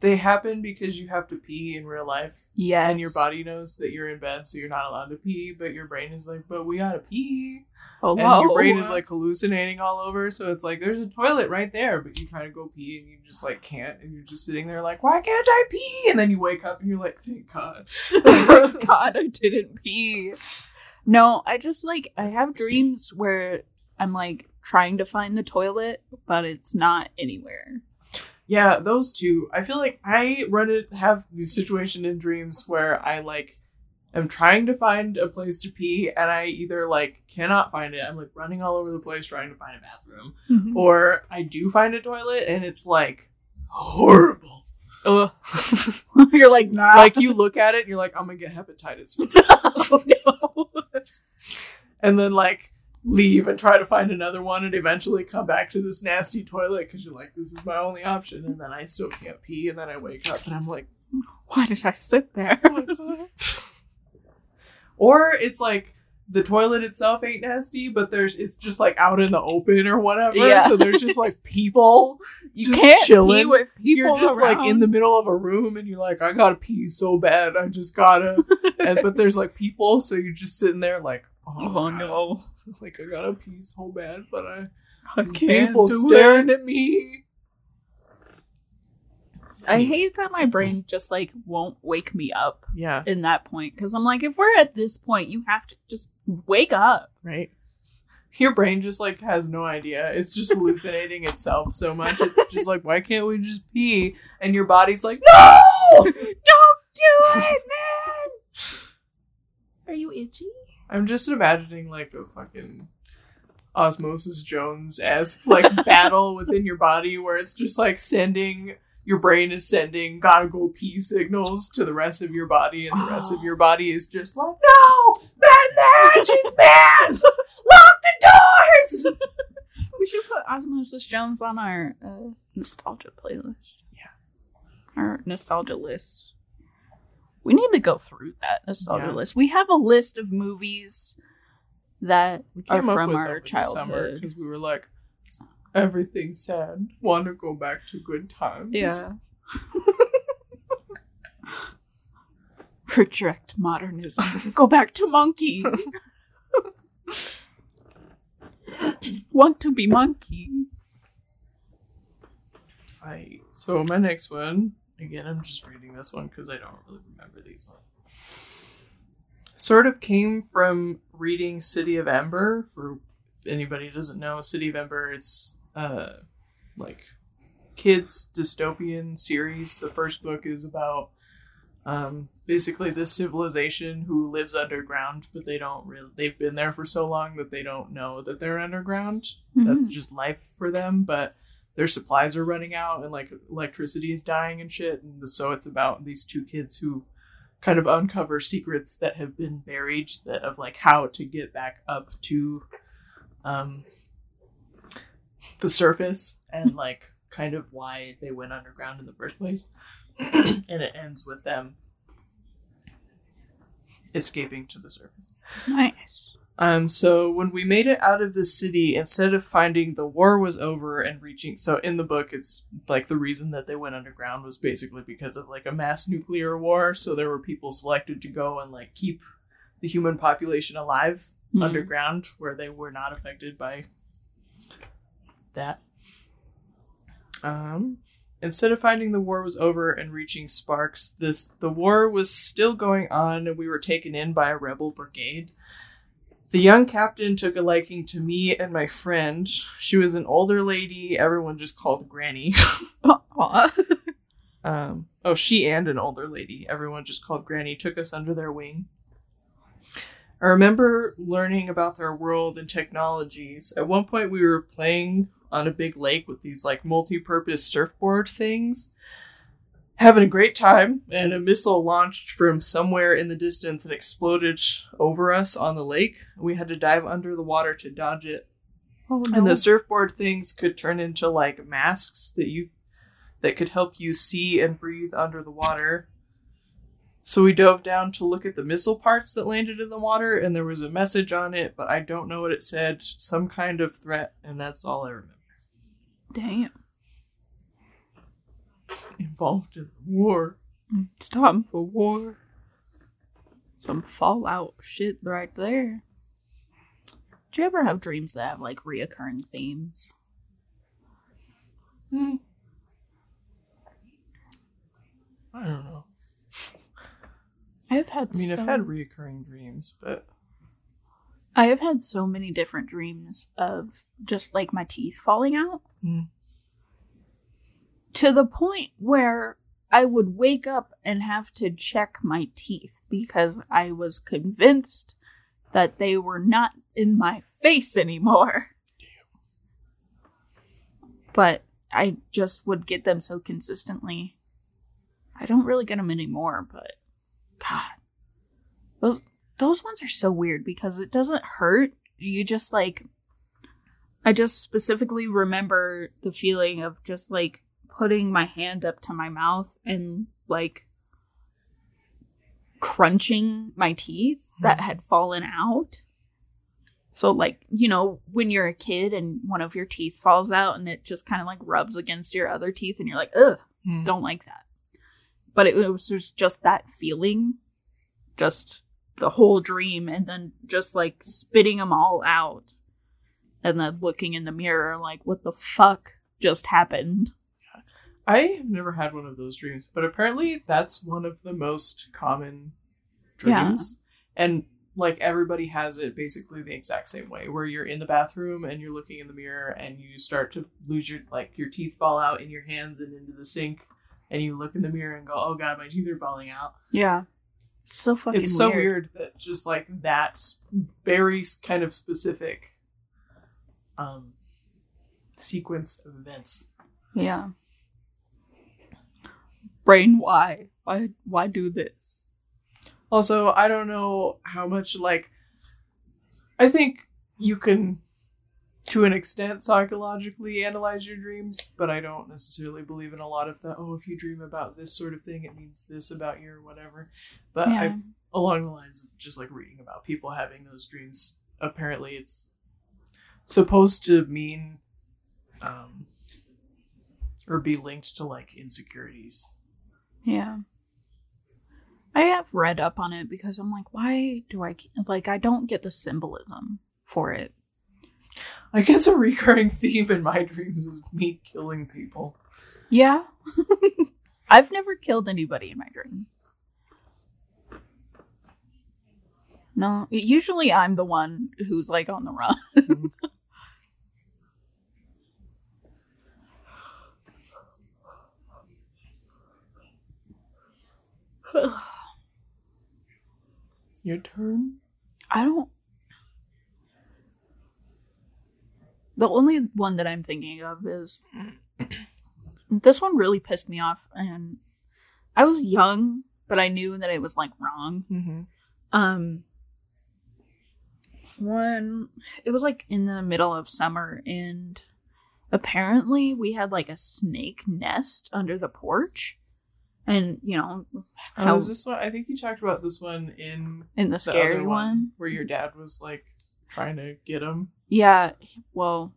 they happen because you have to pee in real life Yeah. and your body knows that you're in bed so you're not allowed to pee, but your brain is like, but we gotta pee. Oh, And your brain is like hallucinating all over, so it's like there's a toilet right there, but you try to go pee and you just like can't, and you're just sitting there like, why can't I pee? And then you wake up and you're like, thank God. my god, I didn't pee. No, I just like I have dreams where I'm like trying to find the toilet, but it's not anywhere. Yeah, those two. I feel like I run it have this situation in dreams where I like am trying to find a place to pee and I either like cannot find it. I'm like running all over the place trying to find a bathroom. Mm-hmm. Or I do find a toilet and it's like horrible. You're like, nah. Like you look at it and you're like, I'm gonna get hepatitis. oh no. and then like leave and try to find another one and eventually come back to this nasty toilet because you're like, this is my only option. And then I still can't pee. And then I wake up and I'm like, hmm, Why did I sit there? or it's like the toilet itself ain't nasty, but there's it's just like out in the open or whatever. Yeah. So there's just like people. You just can't pee with people you're just like in the middle of a room and you're like, I gotta pee so bad. I just gotta. and, but there's like people, so you're just sitting there like, oh, Oh no. like I gotta pee so bad, but I I can't people staring it. at me. I hate that my brain just like won't wake me up Yeah, in that point because I'm like, if we're at this point, you have to just wake up. right. Your brain just like has no idea. It's just hallucinating itself so much. It's just like, why can't we just pee? And your body's like, no. Don't do it, man. Are you itchy? I'm just imagining like a fucking Osmosis Jones esque like battle within your body where it's just like sending your brain is sending gotta go pee signals to the rest of your body and the rest of your body is just like no ban that she's banned lock the doors We should put Osmosis Jones on our uh, nostalgia playlist. Yeah. Our nostalgia list. We need to go through that nostalgia Yeah. list. We have a list of movies that are from our childhood. because we were like everything's sad want to go back to good times Yeah. Reject modernism. Go back to monkey. Want to be monkey. I so my next one again. I'm just reading this one because I don't really remember these ones. Sort of came from reading City of Ember. For if anybody doesn't know, City of Ember, it's uh like kids dystopian series. The first book is about um basically this civilization who lives underground, but they don't really. They've been there for so long that they don't know that they're underground. That's just life for them, but their supplies are running out and like electricity is dying and shit. And so it's about these two kids who kind of uncover secrets that have been buried that of like how to get back up to um the surface and like kind of why they went underground in the first place. And it ends with them escaping to the surface. Nice. Um, so when we made it out of the city, instead of finding the war was over and reaching, so in the book, it's like the reason that they went underground was basically because of like a mass nuclear war. So there were people selected to go and like keep the human population alive Hmm. underground where they were not affected by that. Um, instead of finding the war was over and reaching Sparks, this the war was still going on, and we were taken in by a rebel brigade. The young captain took a liking to me and my friend. She was an older lady. Everyone just called Granny. Um, oh, she and an older lady. Everyone just called Granny. Took us under their wing. I remember learning about their world and technologies. At one point, we were playing on a big lake with these like multi-purpose surfboard things, having a great time. And a missile launched from somewhere in the distance and exploded over us on the lake. We had to dive under the water to dodge it. Oh, And the surfboard things could turn into like masks that you that could help you see and breathe under the water. So we dove down to look at the missile parts that landed in the water, and there was a message on it, but I don't know what it said. Some kind of threat, and that's all I remember. Damn. Involved in the war. It's time for war. Some Fallout shit right there. Do you ever have dreams that have like reoccurring themes? Hmm. I don't know. I've had. I mean, so, I've had reoccurring dreams, but I have had so many different dreams of just like my teeth falling out. Hmm. To the point where I would wake up and have to check my teeth because I was convinced that they were not in my face anymore. But I just would get them so consistently. I don't really get them anymore, but God. Those those ones are so weird because it doesn't hurt. You just like I just specifically remember the feeling of just like putting my hand up to my mouth and like crunching my teeth that had fallen out So like, you know, when you're a kid and one of your teeth falls out and it just kind of like rubs against your other teeth and you're like, ugh, Hmm. don't like that. But it, was just that feeling, just the whole dream, and then just like spitting them all out, and then looking in the mirror like, what the fuck just happened? I have never had one of those dreams, but apparently that's one of the most common Yeah. dreams. And like everybody has it basically the exact same way where you're in the bathroom and you're looking in the mirror and you start to lose your like your teeth fall out in your hands and into the sink and you look in the mirror and go, "Oh god, my teeth are falling out." Yeah, it's so fucking. it's so weird. weird that just like that very kind of specific um sequence of events Yeah. Brain, why? Why? Why do this? Also, I don't know how much like I think you can to an extent psychologically analyze your dreams, but I don't necessarily believe in a lot of the oh if you dream about this sort of thing it means this about you or whatever. But Yeah. I've along the lines of just like reading about people having those dreams, apparently it's supposed to mean um or be linked to like insecurities. Yeah. I have read up on it because I'm like, why do I like? I don't get the symbolism for it. I guess a recurring theme in my dreams is me killing people. Yeah. I've never killed anybody in my dream. No, usually I'm the one who's like on the run. Mm-hmm. Your turn? I don't. The only one that I'm thinking of is this one really pissed me off, and I was young, but I knew that it was like wrong. Mm-hmm. Um, when it was like in the middle of summer, and apparently we had like a snake nest under the porch, and you know, Oh, how is this one? I think you talked about this one in in the scary other one. where your dad was like trying to get him. Yeah, well,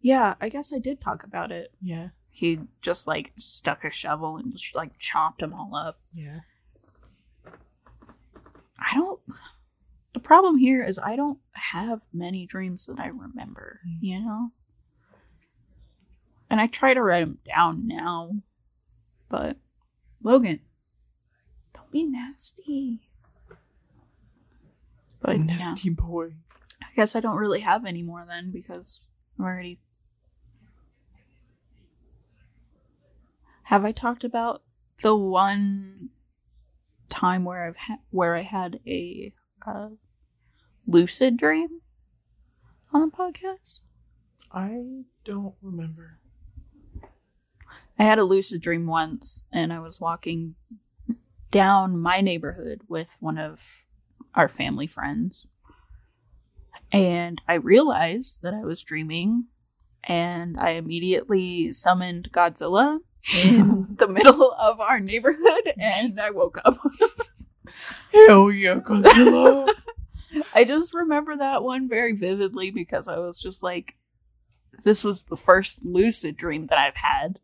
yeah, I guess I did talk about it. Yeah, He just like stuck a shovel and just like chopped them all up. yeah. I don't. The problem here is I don't have many dreams that I remember, Mm. you know? And I try to write them down now, but Logan, don't be nasty. But yeah, Nasty boy. I guess I don't really have any more then because I'm already. Have I talked about the one time where I've ha- where I had a uh, lucid dream on the podcast? I don't remember. I had a lucid dream once, and I was walking down my neighborhood with one of our family friends. And I realized that I was dreaming, and I immediately summoned Godzilla in the middle of our neighborhood, and I woke up. Hell yeah, Godzilla. I just remember that one very vividly because I was just like, this was the first lucid dream that I've had.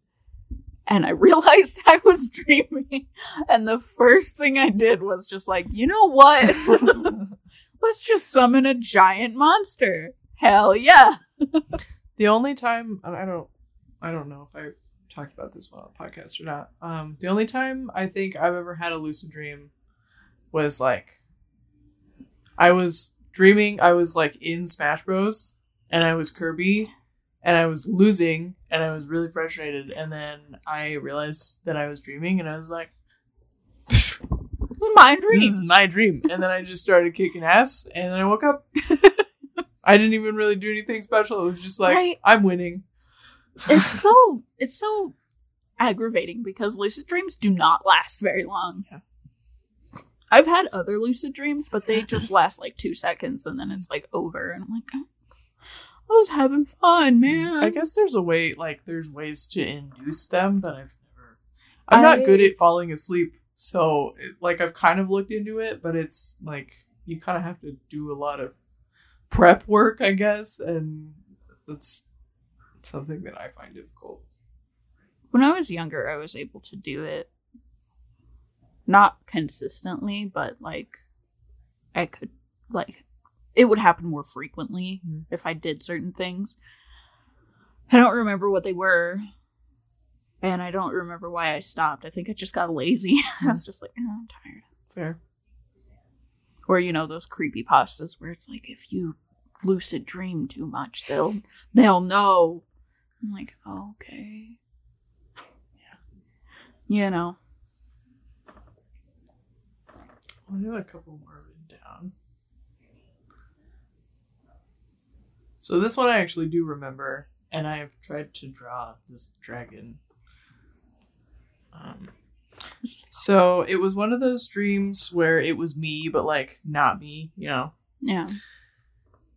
And I realized I was dreaming. And the first thing I did was just like, you know what? Let's just summon a giant monster. Hell yeah. the only time I don't, I don't know if I talked about this one on the podcast or not. Um, the only time I think I've ever had a lucid dream was like, I was dreaming. I was like in Smash Bros. and I was Kirby, and I was losing, and I was really frustrated. And then I realized that I was dreaming, and I was like, This is my "This dream. is my dream." And then I just started kicking ass, and then I woke up. I didn't even really do anything special. It was just like Right. I'm winning. It's so it's so aggravating because lucid dreams do not last very long. Yeah. I've had other lucid dreams, but they just last like two seconds and then it's like over. And I'm like, "Oh, I was having fun, mm, man. I guess there's a way, like, there's ways to induce them, but I've never. I'm not good at falling asleep, so it, like I've kind of looked into it, but it's like you kind of have to do a lot of prep work, I guess, and that's something that I find difficult. When I was younger, I was able to do it. Not consistently, but like I could like it would happen more frequently Mhm. if I did certain things. I don't remember what they were. And I don't remember why I stopped. I think I just got lazy. I was just like, oh, I'm tired. Fair. Or you know those creepy pastas where it's like if you lucid dream too much, they'll they'll know. I'm like, oh, okay. Yeah. You know. I have a couple more written down. So this one I actually do remember, and I have tried to draw this dragon. Um, so it was one of those dreams where it was me, but like not me, you know. Yeah.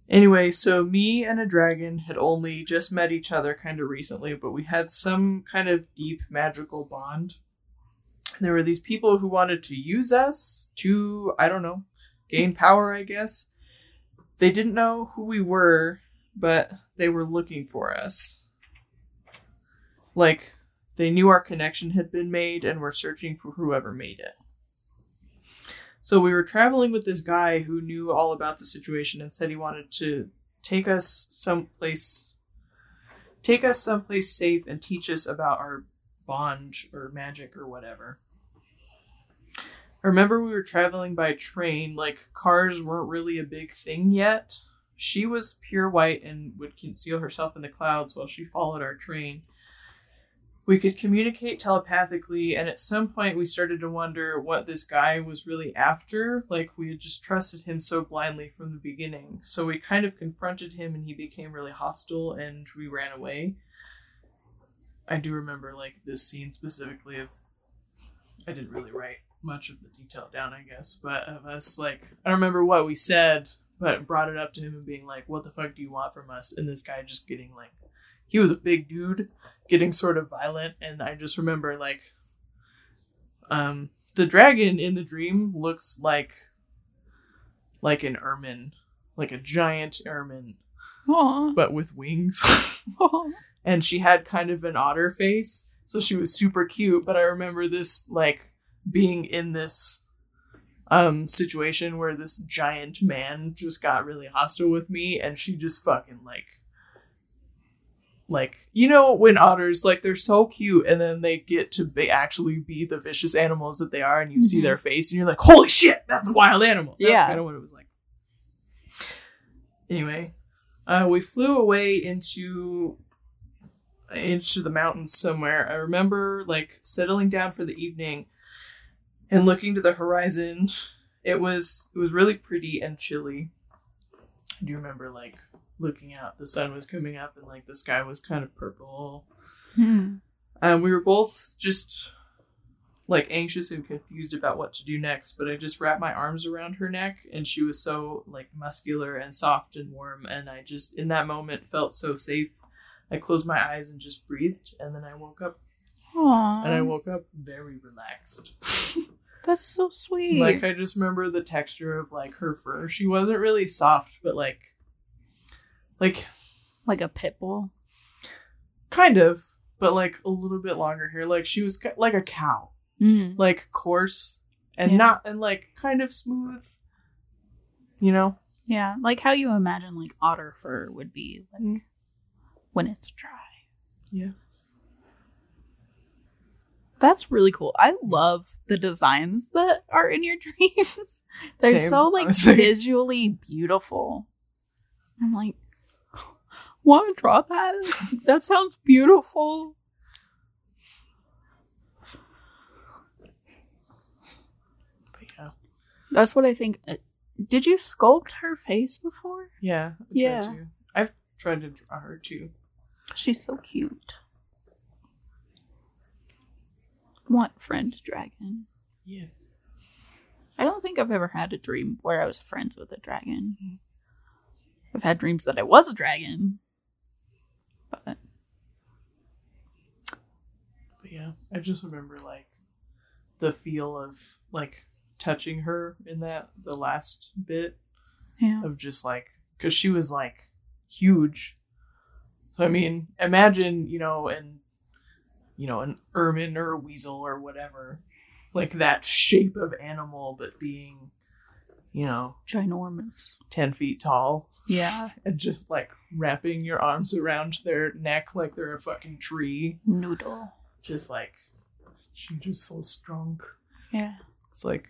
Anyway, so me and a dragon had only just met each other kind of recently, but we had some kind of deep magical bond. There were these people who wanted to use us to, I don't know, gain power, I guess. They didn't know who we were, but they were looking for us. Like, they knew our connection had been made and were searching for whoever made it. So we were traveling with this guy who knew all about the situation and said he wanted to take us someplace take us someplace safe and teach us about our bond or magic or whatever. I remember we were traveling by train, like cars weren't really a big thing yet. She was pure white and would conceal herself in the clouds while she followed our train. We could communicate telepathically, and at some point we started to wonder what this guy was really after. Like, we had just trusted him so blindly from the beginning. So we kind of confronted him, and he became really hostile, and we ran away. I do remember, like, this scene specifically of. I didn't really write much of the detail down, I guess, but of us, like, I don't remember what we said, but brought it up to him and being like, what the fuck do you want from us? And this guy just getting, like, he was a big dude getting sort of violent and i just remember like um the dragon in the dream looks like like an ermine like a giant ermine Aw. but with wings and she had kind of an otter face so she was super cute but i remember this like being in this um situation where this giant man just got really hostile with me and she just fucking like like you know when otters like they're so cute and then they get to be actually be the vicious animals that they are and you see Mhm. their face and you're like holy shit that's a wild animal that's Yeah. kind of what it was like anyway uh, we flew away into into the mountains somewhere i remember like settling down for the evening and looking to the horizon it was it was really pretty and chilly. I do remember like looking out the sun was coming up and like the sky was kind of purple. Hmm. and we were both just like anxious and confused about what to do next but i just wrapped my arms around her neck and she was so like muscular and soft and warm and i just in that moment felt so safe. I closed my eyes and just breathed and then i woke up. Aw. and i woke up very relaxed That's so sweet. like i just remember the texture of like her fur she wasn't really soft but like like like a pit bull. kind of but like a little bit longer hair like she was like a cow Mm. like coarse and Yeah. not and like kind of smooth you know Yeah, like how you imagine like otter fur would be like Mm. when it's dry. Yeah. That's really cool. I love the designs that are in your dreams. They're Same, so like honestly. visually beautiful. I'm like, want to draw that? that sounds beautiful. but yeah That's what I think. uh, Did you sculpt her face before? yeah I tried Yeah. to. i've tried to draw her too She's so cute. Want friend dragon. yeah I don't think I've ever had a dream where I was friends with a dragon. I've had dreams that I was a dragon. But but yeah i just remember like the feel of like touching her in that the last bit yeah. of just like because she was like huge. So I mean, imagine you know, and you know, an ermine or a weasel or whatever, like that shape of animal, but being, you know, Ginormous. ten feet tall Yeah. and just like wrapping your arms around their neck like they're a fucking tree. Noodle. Just like she's just so strong. Yeah. It's like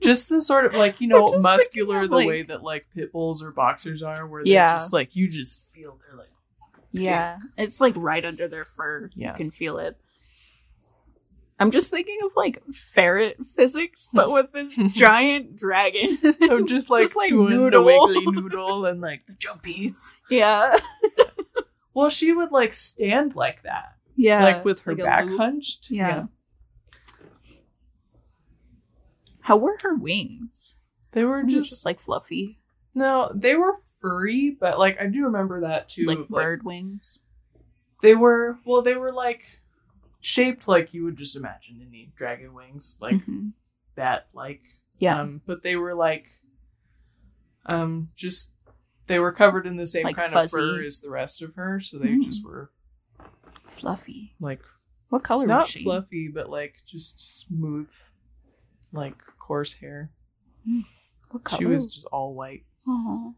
just the sort of like you know muscular of, the like- way that like pit bulls or boxers are, where they're Yeah. just like you just feel they're like Yeah. It's like right under their fur. Yeah. You can feel it. I'm just thinking of like ferret physics, but with this giant dragon. I'm just like, Just, like, doing noodle. the wiggly noodle and like the jumpies. yeah. Well, she would like stand like that, Yeah. like with her like back hunched. Yeah. How were her wings? they were Just, just like fluffy, no, they were furry, but like I do remember that too. like of, like, bird wings. They were well, they were like shaped like you would just imagine any dragon wings, like Mhm. bat like. Yeah. Um, but they were like um just they were covered in the same Like kind fuzzy. of fur as the rest of her, so they Mm. just were Fluffy. like What color not was she? fluffy, but like just smooth, like coarse hair. What color? She was just all white. Aw.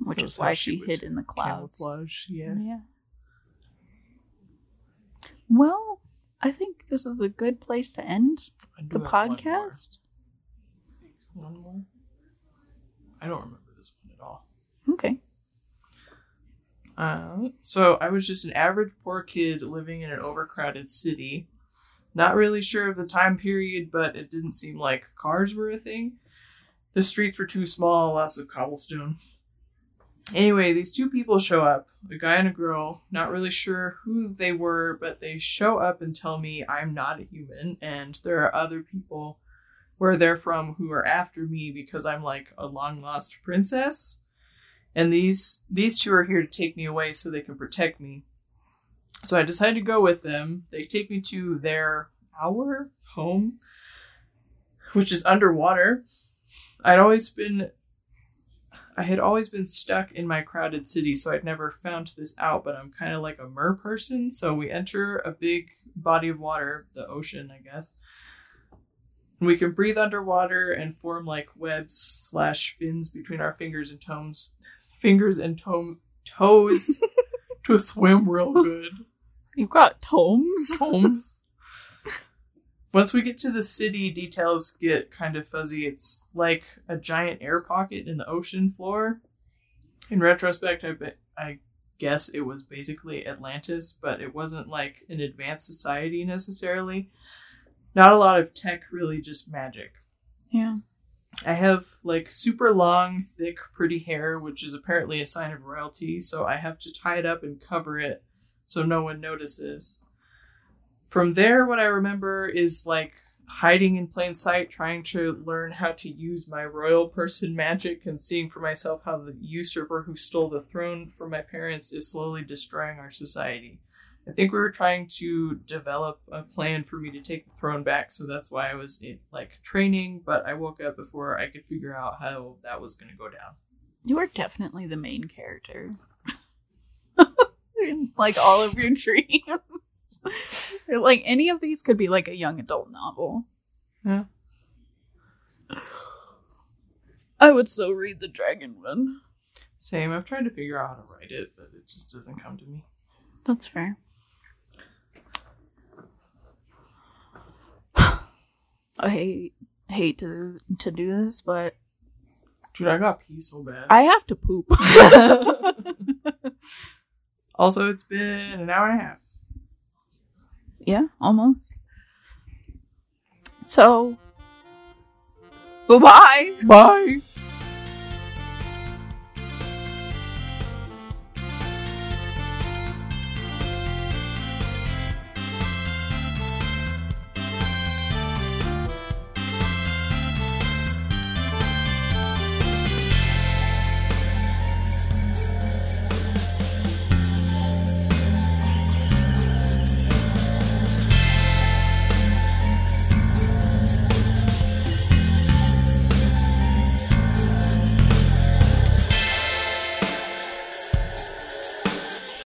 Which is why she hid in the clouds. Camouflage, yeah. Yeah. Well, I think this is a good place to end the have one more. podcast. One more. I don't remember this one at all. Okay. Um, so I was just an average poor kid living in an overcrowded city. Not really sure of the time period, but it didn't seem like cars were a thing. The streets were too small, lots of cobblestone. Anyway, these two people show up, a guy and a girl. Not really sure who they were, but they show up and tell me I'm not a human, and there are other people where they're from who are after me because I'm like a long lost princess and these these two are here to take me away so they can protect me. So I decided to go with them. They take me to their our home, which is underwater. I'd always been I had always been stuck in my crowded city, so I'd never found this out, but I'm kind of like a mer person, so we enter a big body of water, the ocean, I guess. We can breathe underwater and form like webs slash fins between our fingers and toes, fingers and toe toes to swim real good. You've got tomes. Tomes. Once we get to the city, details get kind of fuzzy. It's like a giant air pocket in the ocean floor. In retrospect, I bet I guess it was basically Atlantis, but it wasn't like an advanced society necessarily. Not a lot of tech, really, just magic. Yeah. I have like super long, thick, pretty hair, which is apparently a sign of royalty, so I have to tie it up and cover it so no one notices. From there, what I remember is like hiding in plain sight, trying to learn how to use my royal person magic and seeing for myself how the usurper who stole the throne from my parents is slowly destroying our society. I think we were trying to develop a plan for me to take the throne back, so that's why I was in like training, but I woke up before I could figure out how that was going to go down. You are definitely the main character. In, like all of your dreams. like any of these could be like a young adult novel. Yeah. I would so read the dragon one. Same, I've tried to figure out how to write it, but it just doesn't come to me. That's fair. I hate hate to to do this, but Dude, I got pee so bad. I have to poop. also, it's been an hour and a half. Yeah, almost. So, bye bye. Bye.